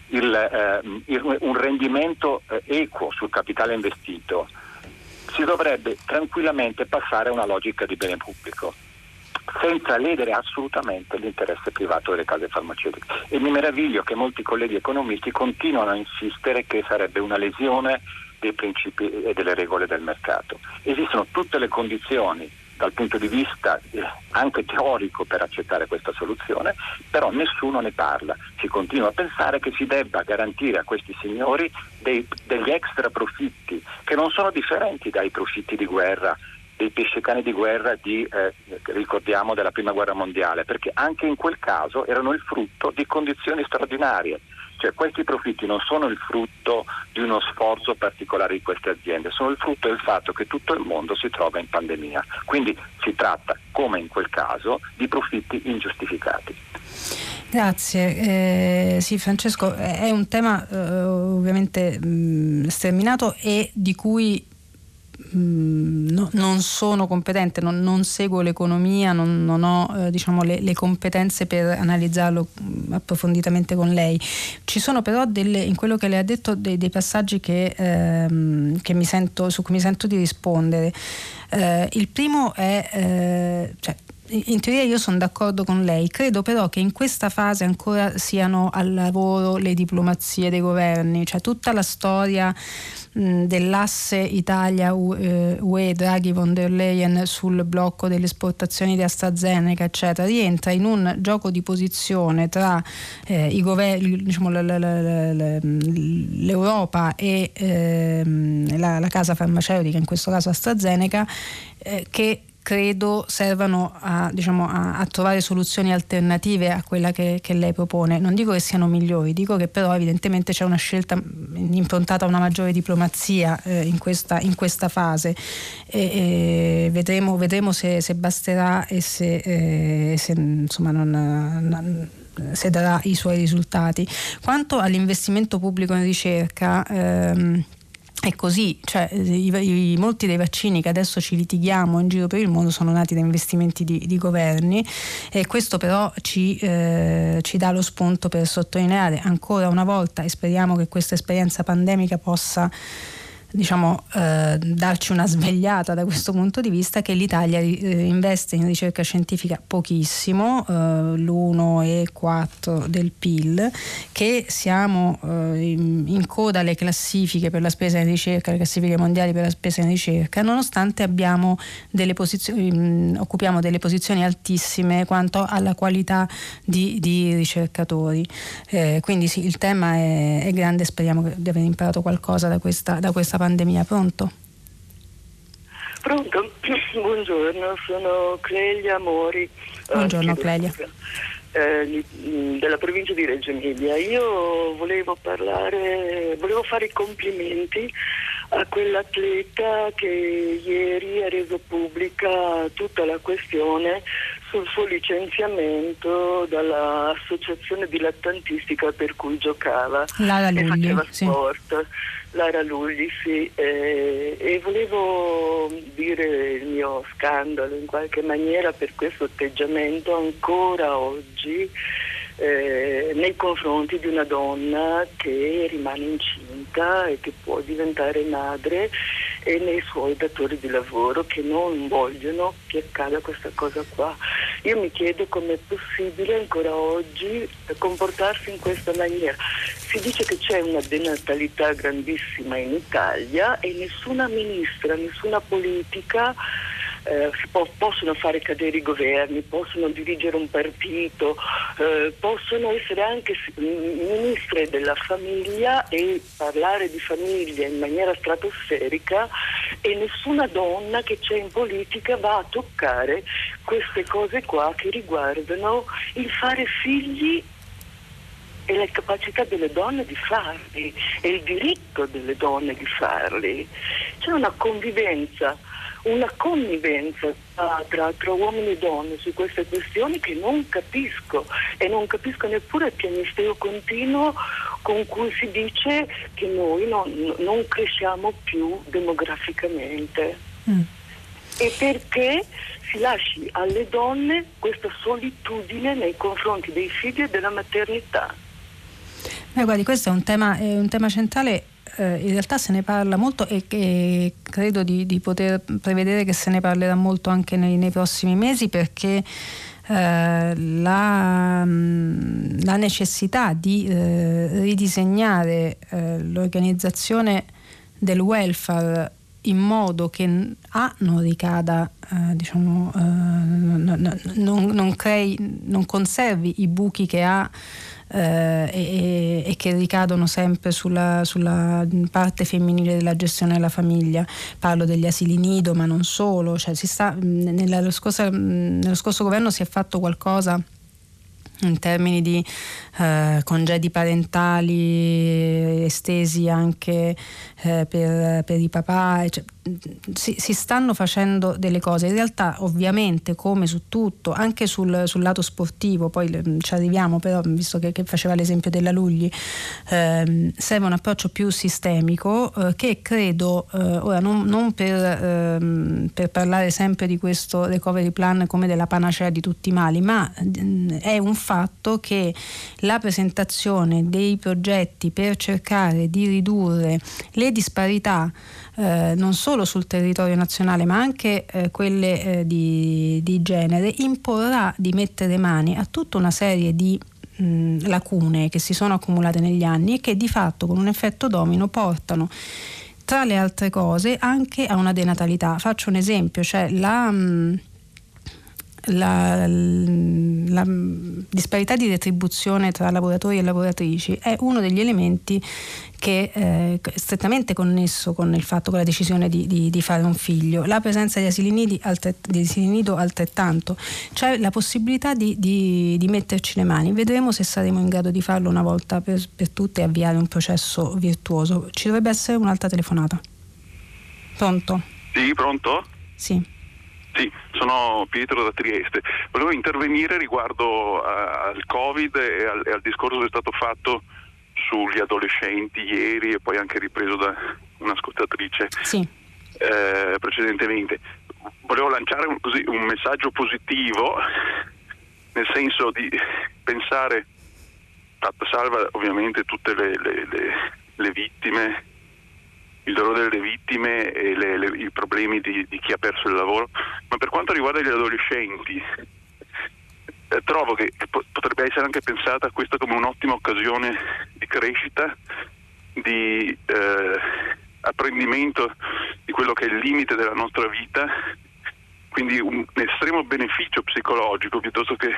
G: il, eh, il, un rendimento eh, equo sul capitale investito, si dovrebbe tranquillamente passare a una logica di bene pubblico senza ledere assolutamente l'interesse privato delle case farmaceutiche. E mi meraviglio che molti colleghi economisti continuano a insistere che sarebbe una lesione dei principi e delle regole del mercato. Esistono tutte le condizioni dal punto di vista eh, anche teorico per accettare questa soluzione, però nessuno ne parla. Si continua a pensare che si debba garantire a questi signori dei, degli extra profitti che non sono differenti dai profitti di guerra dei pescecani di guerra di, eh, ricordiamo, della prima guerra mondiale, perché anche in quel caso erano il frutto di condizioni straordinarie. Cioè questi profitti non sono il frutto di uno sforzo particolare di queste aziende, sono il frutto del fatto che tutto il mondo si trova in pandemia. Quindi si tratta, come in quel caso, di profitti ingiustificati.
B: Grazie. Eh, sì, Francesco, è un tema eh, ovviamente mh, sterminato e di cui Mm, no, non sono competente, non, non seguo l'economia, non, non ho eh, diciamo, le, le, competenze per analizzarlo mm, approfonditamente con lei. Ci sono però delle, in quello che lei ha detto dei, dei passaggi che, ehm, che sento, su cui mi sento di rispondere. Eh, il primo è, eh, cioè, in teoria io sono d'accordo con lei, credo però che in questa fase ancora siano al lavoro le diplomazie dei governi, cioè tutta la storia dell'asse Italia-UE eh, Draghi von der Leyen sul blocco delle esportazioni di AstraZeneca, eccetera, rientra in un gioco di posizione tra eh, i governi, diciamo, l'Europa e ehm, la, la, casa farmaceutica, in questo caso AstraZeneca, eh, che credo servano a, diciamo, a, a, trovare soluzioni alternative a quella che, che, lei propone. Non dico che siano migliori, dico che però evidentemente c'è una scelta improntata a una maggiore diplomazia eh, in, questa, in, questa, fase e, e vedremo, vedremo se, se, basterà e se, eh, se, insomma, non, non, se, darà i suoi risultati. Quanto all'investimento pubblico in ricerca, ehm, è così, cioè, i, i, molti dei vaccini che adesso ci litighiamo in giro per il mondo sono nati da investimenti di, di governi e questo però ci, eh, ci, dà lo spunto per sottolineare ancora una volta e speriamo che questa esperienza pandemica possa diciamo, eh, darci una svegliata da questo punto di vista che l'Italia eh, investe in ricerca scientifica pochissimo, eh, l'1,4 del PIL, che siamo eh, in, in, coda alle classifiche per la spesa in ricerca, le classifiche mondiali per la spesa in ricerca, nonostante delle posizioni, mh, occupiamo delle posizioni altissime quanto alla qualità di, di ricercatori. Eh, quindi sì, il tema è, è grande, speriamo di aver imparato qualcosa da questa, da questa pandemia. Pronto?
H: Pronto? Buongiorno, sono Clelia Mori.
B: Buongiorno uh, Clelia.
H: Eh, della provincia di Reggio Emilia. Io volevo parlare, volevo fare i complimenti a quell'atleta che ieri ha reso pubblica tutta la questione sul suo licenziamento dall'associazione dilettantistica per cui giocava
B: Lara
H: e
B: Lulli,
H: faceva sport. Lara Lulli, sì, eh, e volevo dire il mio scandalo in qualche maniera per questo atteggiamento ancora oggi eh, nei confronti di una donna che rimane incinta e che può diventare madre e nei suoi datori di lavoro che non vogliono che accada questa cosa qua. Io mi chiedo com'è possibile ancora oggi comportarsi in questa maniera. Si dice che c'è una denatalità grandissima in Italia e nessuna ministra, nessuna politica eh, po- possono fare cadere i governi, possono dirigere un partito, eh, possono essere anche ministre della famiglia e parlare di famiglia in maniera stratosferica e nessuna donna che c'è in politica va a toccare queste cose qua che riguardano il fare figli e la capacità delle donne di farli e il diritto delle donne di farli. C'è una convivenza una connivenza tra, tra, uomini e donne su queste questioni che non capisco e non capisco neppure il pianisteo continuo con cui si dice che noi non, non cresciamo più demograficamente. Mm. E perché si lasci alle donne questa solitudine nei confronti dei figli e della maternità.
B: Eh, guardi, questo è un tema, è un tema centrale eh, in realtà se ne parla molto e, e credo di, di, poter prevedere che se ne parlerà molto anche nei, nei prossimi mesi perché eh, la, mm, la, necessità di eh, ridisegnare eh, l'organizzazione del welfare in modo che A non ricada, eh, diciamo, eh, non, non, non, crei, non conservi i buchi che ha eh, e, e, che ricadono sempre sulla, sulla, parte femminile della gestione della famiglia. Parlo degli asili nido, ma non solo. Cioè, sta, nello, scorso, nello scorso governo si è fatto qualcosa in termini di eh, congedi parentali estesi anche eh, per, per, i papà, cioè, si, si, stanno facendo delle cose. In realtà ovviamente come su tutto, anche sul, sul lato sportivo, poi ci arriviamo però, visto che, che faceva l'esempio della Lugli, ehm, serve un approccio più sistemico eh, che credo, eh, ora non, non per, ehm, per, parlare sempre di questo recovery plan come della panacea di tutti i mali, ma è un fatto che la presentazione dei progetti per cercare di ridurre le disparità eh, non solo sul territorio nazionale ma anche eh, quelle eh, di, di, genere imporrà di mettere mani a tutta una serie di mh, lacune che si sono accumulate negli anni e che di fatto con un effetto domino portano tra le altre cose anche a una denatalità. Faccio un esempio, cioè la... Mh, la, la, disparità di retribuzione tra lavoratori e lavoratrici è uno degli elementi che eh, è strettamente connesso con il fatto, con la decisione di, di, di fare un figlio. La presenza di asili, nidi, altret, di asili nido altrettanto, c'è la possibilità di, di, metterci le mani. Vedremo se saremo in grado di farlo una volta per, per tutte e avviare un processo virtuoso. Ci dovrebbe essere un'altra telefonata. Pronto?
I: Sì, pronto?
B: Sì.
I: Sì, sono Pietro da Trieste. Volevo intervenire riguardo a, al Covid e al, e al, discorso che è stato fatto sugli adolescenti ieri e poi anche ripreso da un'ascoltatrice
B: sì.
I: eh, precedentemente. Volevo lanciare un, così, un messaggio positivo, nel senso di pensare, fatta salva ovviamente tutte le, le, le, le vittime, il dolore delle vittime e le, le, i problemi di, di, chi ha perso il lavoro, ma per quanto riguarda gli adolescenti, eh, trovo che, potrebbe essere anche pensata questa come un'ottima occasione di crescita, di eh, apprendimento di quello che è il limite della nostra vita, quindi un estremo beneficio psicologico piuttosto che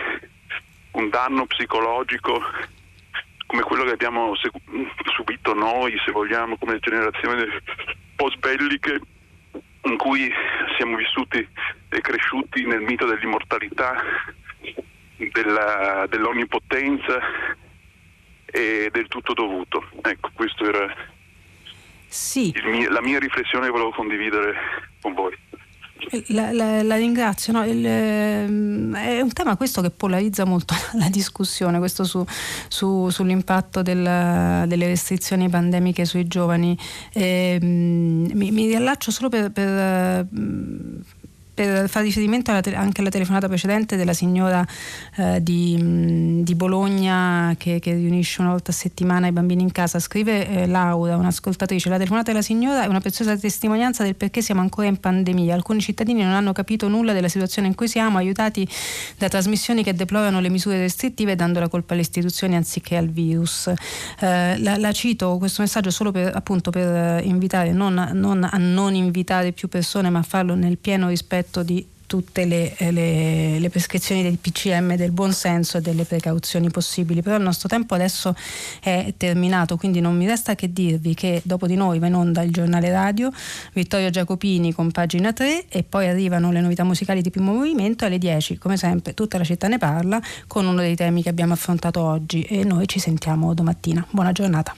I: un danno psicologico come quello che abbiamo subito noi, se vogliamo, come generazioni post-belliche in cui siamo vissuti e cresciuti nel mito dell'immortalità, della, dell'onnipotenza e del tutto dovuto. Ecco, questa era
B: sì.
I: mio, la mia riflessione che volevo condividere con voi.
B: La, la, la ringrazio, no? Il, ehm, è un tema questo che polarizza molto la discussione, questo su, su, sull'impatto del, delle restrizioni pandemiche sui giovani. Eh, mi, mi, riallaccio solo per, per, per fare riferimento alla, anche alla telefonata precedente della signora eh, di, di, Bologna che, che, riunisce una volta a settimana i bambini in casa, scrive eh, Laura, un'ascoltatrice, la telefonata della signora è una preziosa testimonianza del perché siamo ancora in pandemia. Alcuni cittadini non hanno capito nulla della situazione in cui siamo, aiutati da trasmissioni che deplorano le misure restrittive dando la colpa alle istituzioni anziché al virus. Eh, la, la, cito questo messaggio solo per, appunto, per invitare non, non a non invitare più persone ma a farlo nel pieno rispetto rispetto di tutte le, le, le, prescrizioni del PCM, del buonsenso e delle precauzioni possibili. Però il nostro tempo adesso è terminato, quindi non mi resta che dirvi che dopo di noi va in onda il giornale radio, Vittorio Giacopini con pagina 3 e poi arrivano le novità musicali di primo movimento alle 10, come sempre tutta la città ne parla con uno dei temi che abbiamo affrontato oggi e noi ci sentiamo domattina. Buona giornata.